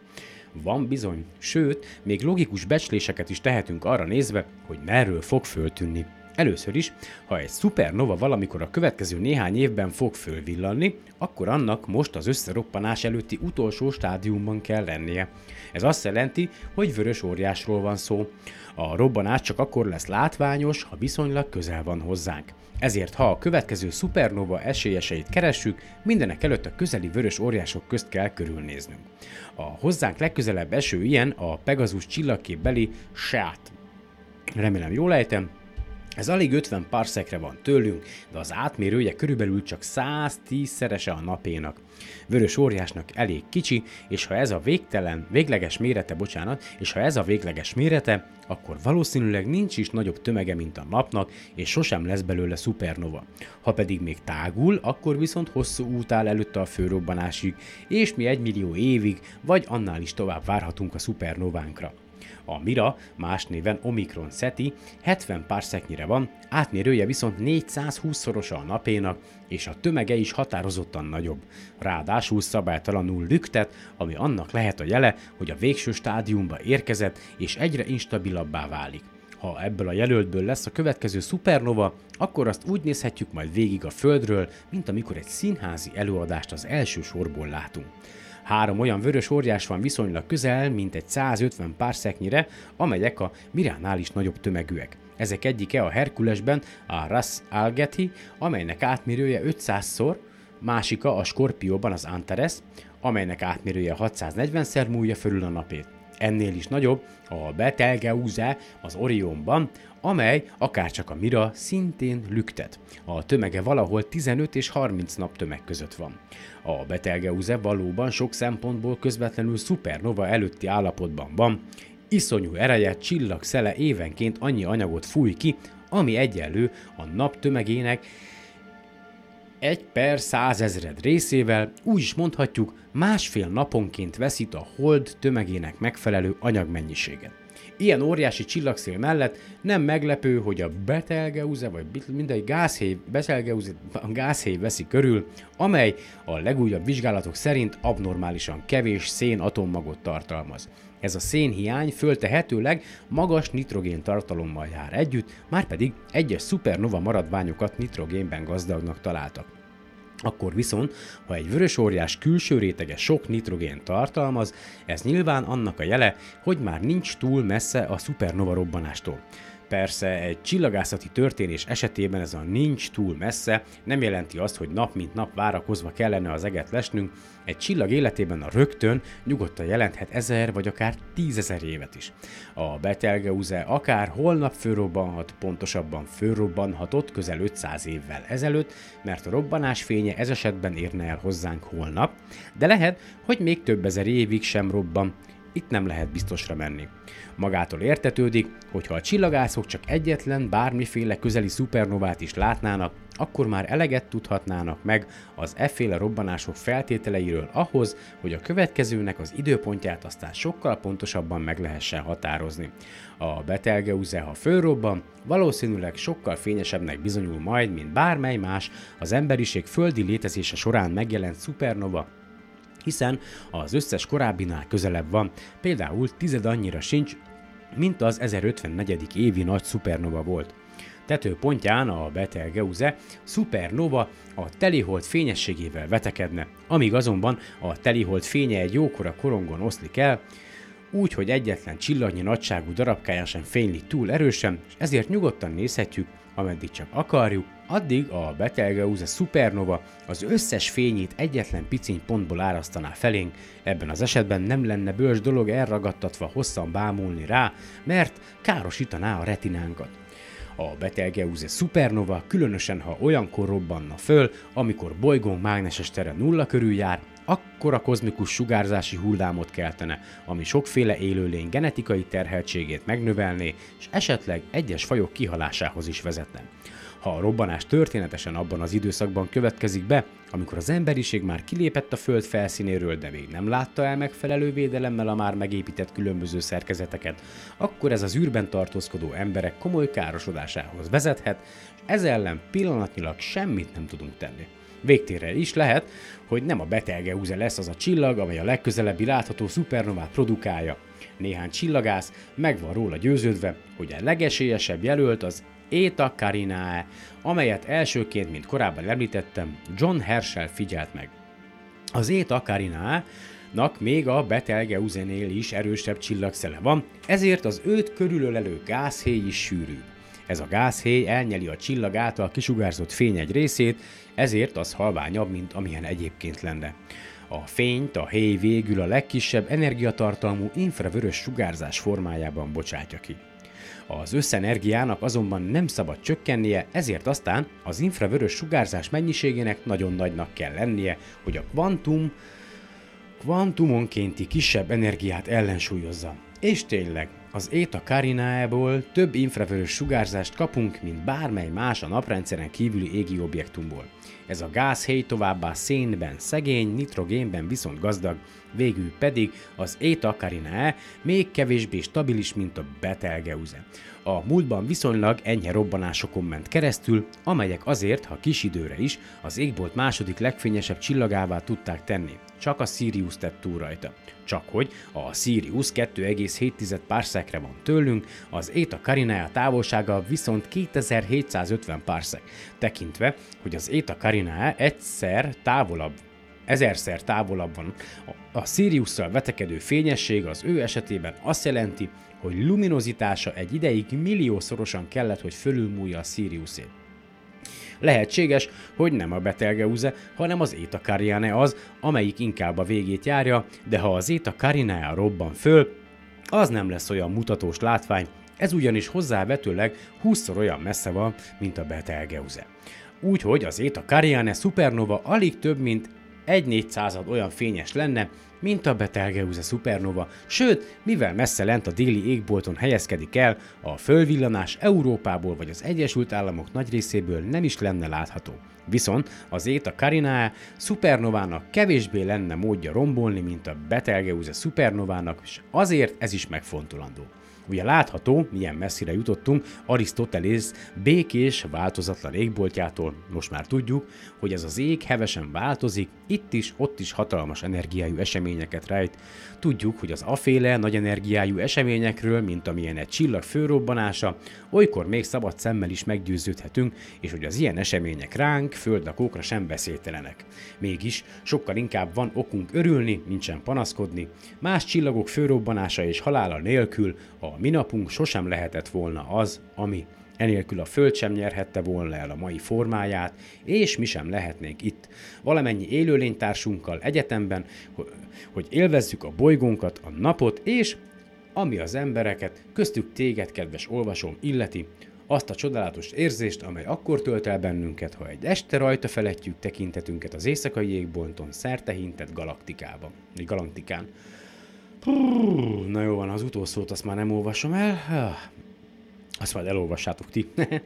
Van bizony, sőt, még logikus becsléseket is tehetünk arra nézve, hogy merről fog föltűnni. Először is, ha egy szupernova valamikor a következő néhány évben fog fölvillanni, akkor annak most az összeroppanás előtti utolsó stádiumban kell lennie. Ez azt jelenti, hogy vörös óriásról van szó. A robbanás csak akkor lesz látványos, ha viszonylag közel van hozzánk. Ezért, ha a következő szupernova esélyeseit keressük, mindenek előtt a közeli vörös óriások közt kell körülnéznünk. A hozzánk legközelebb eső ilyen a Pegasus csillagképbeli Seat. Remélem jól ejtem, Ez alig 50 parszekre van tőlünk, de az átmérője körülbelül csak 110-szerese a napénak. Vörös óriásnak elég kicsi, és ha ez a végtelen, végleges mérete, bocsánat, és ha ez a végleges mérete, akkor valószínűleg nincs is nagyobb tömege, mint a napnak, és sosem lesz belőle szupernova. Ha pedig még tágul, akkor viszont hosszú út áll előtte a főrobbanásig, és mi egy millió évig, vagy annál is tovább várhatunk a szupernovánkra. A Mira, más néven Omikron SETI 70 szeknyire van, átmérője viszont 420-szorosa a napénak, és a tömege is határozottan nagyobb. Ráadásul szabálytalanul lüktet, ami annak lehet a jele, hogy a végső stádiumba érkezett, és egyre instabilabbá válik. Ha ebből a jelöltből lesz a következő szupernova, akkor azt úgy nézhetjük majd végig a Földről, mint amikor egy színházi előadást az első sorból látunk. Három olyan vörös óriás van viszonylag közel, mint egy 150 pár szeknyire, amelyek a Miránál is nagyobb tömegűek. Ezek egyike a Herkulesben a Ras Algeti, amelynek átmérője 500-szor, másika a Skorpióban az Antares, amelynek átmérője 640-szer múlja fölül a napét. Ennél is nagyobb a Betelgeuse az Orionban, amely akárcsak a Mira szintén lüktet. A tömege valahol 15 és 30 nap tömeg között van. A Betelgeuse valóban sok szempontból közvetlenül szupernova előtti állapotban van, iszonyú ereje, csillag szele évenként annyi anyagot fúj ki, ami egyenlő a nap tömegének egy per százezred részével, úgy is mondhatjuk, másfél naponként veszít a hold tömegének megfelelő anyagmennyiséget. Ilyen óriási csillagszél mellett nem meglepő, hogy a Betelgeuse, vagy mindegy gázhéj, Betelgeuse gázhéj veszi körül, amely a legújabb vizsgálatok szerint abnormálisan kevés szén atommagot tartalmaz. Ez a szénhiány föltehetőleg magas nitrogén tartalommal jár együtt, márpedig egyes szupernova maradványokat nitrogénben gazdagnak találtak. Akkor viszont, ha egy vörös óriás külső rétege sok nitrogén tartalmaz, ez nyilván annak a jele, hogy már nincs túl messze a szupernova robbanástól. Persze egy csillagászati történés esetében ez a nincs túl messze nem jelenti azt, hogy nap mint nap várakozva kellene az eget lesnünk, egy csillag életében a rögtön nyugodtan jelenthet ezer vagy akár tízezer évet is. A Betelgeuse akár holnap fölrobbanhat, pontosabban fölrobbanhatott közel 500 évvel ezelőtt, mert a robbanás fénye ez esetben érne el hozzánk holnap, de lehet, hogy még több ezer évig sem robban, itt nem lehet biztosra menni. Magától értetődik, hogy ha a csillagászok csak egyetlen, bármiféle közeli szupernovát is látnának, akkor már eleget tudhatnának meg az efféle robbanások feltételeiről ahhoz, hogy a következőnek az időpontját aztán sokkal pontosabban meg lehessen határozni. A Betelgeuse, ha fölrobban, valószínűleg sokkal fényesebbnek bizonyul majd, mint bármely más az emberiség földi létezése során megjelent szupernova, hiszen az összes korábbinál közelebb van, például tized annyira sincs, mint az 1054. évi nagy szupernova volt. Tetőpontján a Betelgeuse szupernova a telihold fényességével vetekedne, amíg azonban a telihold fénye egy jókora korongon oszlik el, úgy, hogy egyetlen csillagnyi nagyságú darabkája sem fényli túl erősen, és ezért nyugodtan nézhetjük, ameddig csak akarjuk, addig a Betelgeuse supernova az összes fényét egyetlen piciny pontból árasztaná felénk, ebben az esetben nem lenne bős dolog elragadtatva hosszan bámulni rá, mert károsítaná a retinánkat. A Betelgeuse supernova különösen, ha olyankor robbanna föl, amikor bolygónk mágneses tere nulla körül jár, akkor a kozmikus sugárzási hullámot keltene, ami sokféle élőlény genetikai terheltségét megnövelné, és esetleg egyes fajok kihalásához is vezetne. Ha a robbanás történetesen abban az időszakban következik be, amikor az emberiség már kilépett a Föld felszínéről, de még nem látta el megfelelő védelemmel a már megépített különböző szerkezeteket, akkor ez az űrben tartózkodó emberek komoly károsodásához vezethet, és ez ellen pillanatnyilag semmit nem tudunk tenni. Végtére is lehet, hogy nem a Betelgeuse lesz az a csillag, amely a legközelebbi látható szupernovát produkálja. Néhány csillagász meg van róla győződve, hogy a legesélyesebb jelölt az Eta Carinae, amelyet elsőként, mint korábban említettem, John Herschel figyelt meg. Az Eta Carinae nak még a Betelgeuse-nél is erősebb csillagszele van, ezért az őt körülölelő gázhéj is sűrűbb. Ez a gázhéj elnyeli a csillag által kisugárzott fény egy részét, ezért az halványabb, mint amilyen egyébként lenne. A fényt a héj végül a legkisebb energiatartalmú infravörös sugárzás formájában bocsátja ki. Az összenergiának azonban nem szabad csökkennie, ezért aztán az infravörös sugárzás mennyiségének nagyon nagynak kell lennie, hogy a kvantum kvantumonkénti kisebb energiát ellensúlyozza. És tényleg, az Eta Carinae-ból több infravörös sugárzást kapunk, mint bármely más a naprendszeren kívüli égi objektumból. Ez a gázhéj továbbá szénben szegény, nitrogénben viszont gazdag, végül pedig az Eta Carinae még kevésbé stabilis, mint a Betelgeuse. A múltban viszonylag enyhe robbanásokon ment keresztül, amelyek azért, ha kis időre is, az égbolt második legfényesebb csillagává tudták tenni. Csak a Sirius tett túl rajta. Csak hogy a Sirius 2,7 párszekre van tőlünk, az Eta Carinae távolsága viszont 2750 párszek, tekintve, hogy az Eta Carinae egyszer távolabb ezerszer távolabb van. A Siriusszal vetekedő fényesség az ő esetében azt jelenti, hogy luminozitása egy ideig milliószorosan kellett, hogy fölülmúlja a Siriusét. Lehetséges, hogy nem a Betelgeuse, hanem az Eta Carinae az, amelyik inkább a végét járja, de ha az Eta Carinae robban föl, az nem lesz olyan mutatós látvány, ez ugyanis hozzávetőleg 20-szor olyan messze van, mint a Betelgeuse. Úgyhogy az Eta Carinae supernova alig több, mint egy négyszázad olyan fényes lenne, mint a Betelgeuse supernova, sőt, mivel messze lent a déli égbolton helyezkedik el, a fölvillanás Európából vagy az Egyesült Államok nagy részéből nem is lenne látható. Viszont az Eta Carinae supernovának kevésbé lenne módja rombolni, mint a Betelgeuse supernovának, és azért ez is megfontolandó. Ugye látható, milyen messzire jutottunk Arisztotelész békés, változatlan égboltjától. Most már tudjuk, hogy ez az ég hevesen változik, itt is, ott is hatalmas energiájú eseményeket rejt. Tudjuk, hogy az aféle nagy energiájú eseményekről, mint amilyen egy csillag főrobbanása, olykor még szabad szemmel is meggyőződhetünk, és hogy az ilyen események ránk, földlakókra sem beszéltelenek. Mégis sokkal inkább van okunk örülni, mint sem panaszkodni. Más csillagok főrobbanása és halála nélkül a mi napunk sosem lehetett volna az, ami. Enélkül a Föld sem nyerhette volna el a mai formáját, és mi sem lehetnénk itt. Valamennyi élőlénytársunkkal egyetemben, hogy élvezzük a bolygónkat, a napot, és ami az embereket, köztük téged, kedves olvasom, illeti, azt a csodálatos érzést, amely akkor tölt el bennünket, ha egy este rajta feletjük tekintetünket az éjszakai égbolton szertehintett galaktikában, vagy galaktikán. Na jó van, az utolsót azt már nem olvasom el. Azt majd elolvassátok ti. <laughs>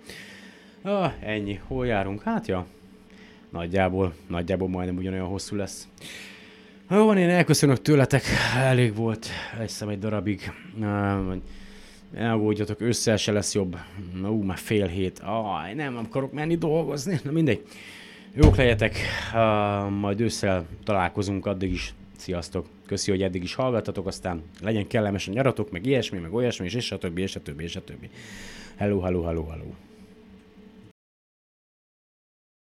ah, ennyi. Hol járunk? Hát ja, nagyjából, nagyjából majdnem ugyanolyan hosszú lesz. Jó van, én elköszönök tőletek. Elég volt. Egyszem egy darabig. Elgódjatok, össze se lesz jobb. Na, ú, már fél hét. Aj, nem akarok menni dolgozni. Na mindegy. Jók legyetek. Uh, majd ősszel találkozunk, addig is Sziasztok! Köszi, hogy eddig is hallgattatok, aztán legyen kellemes a nyaratok, meg ilyesmi, meg olyasmi, és, többi, és többi, és többi. Hello, hello, hello, hello.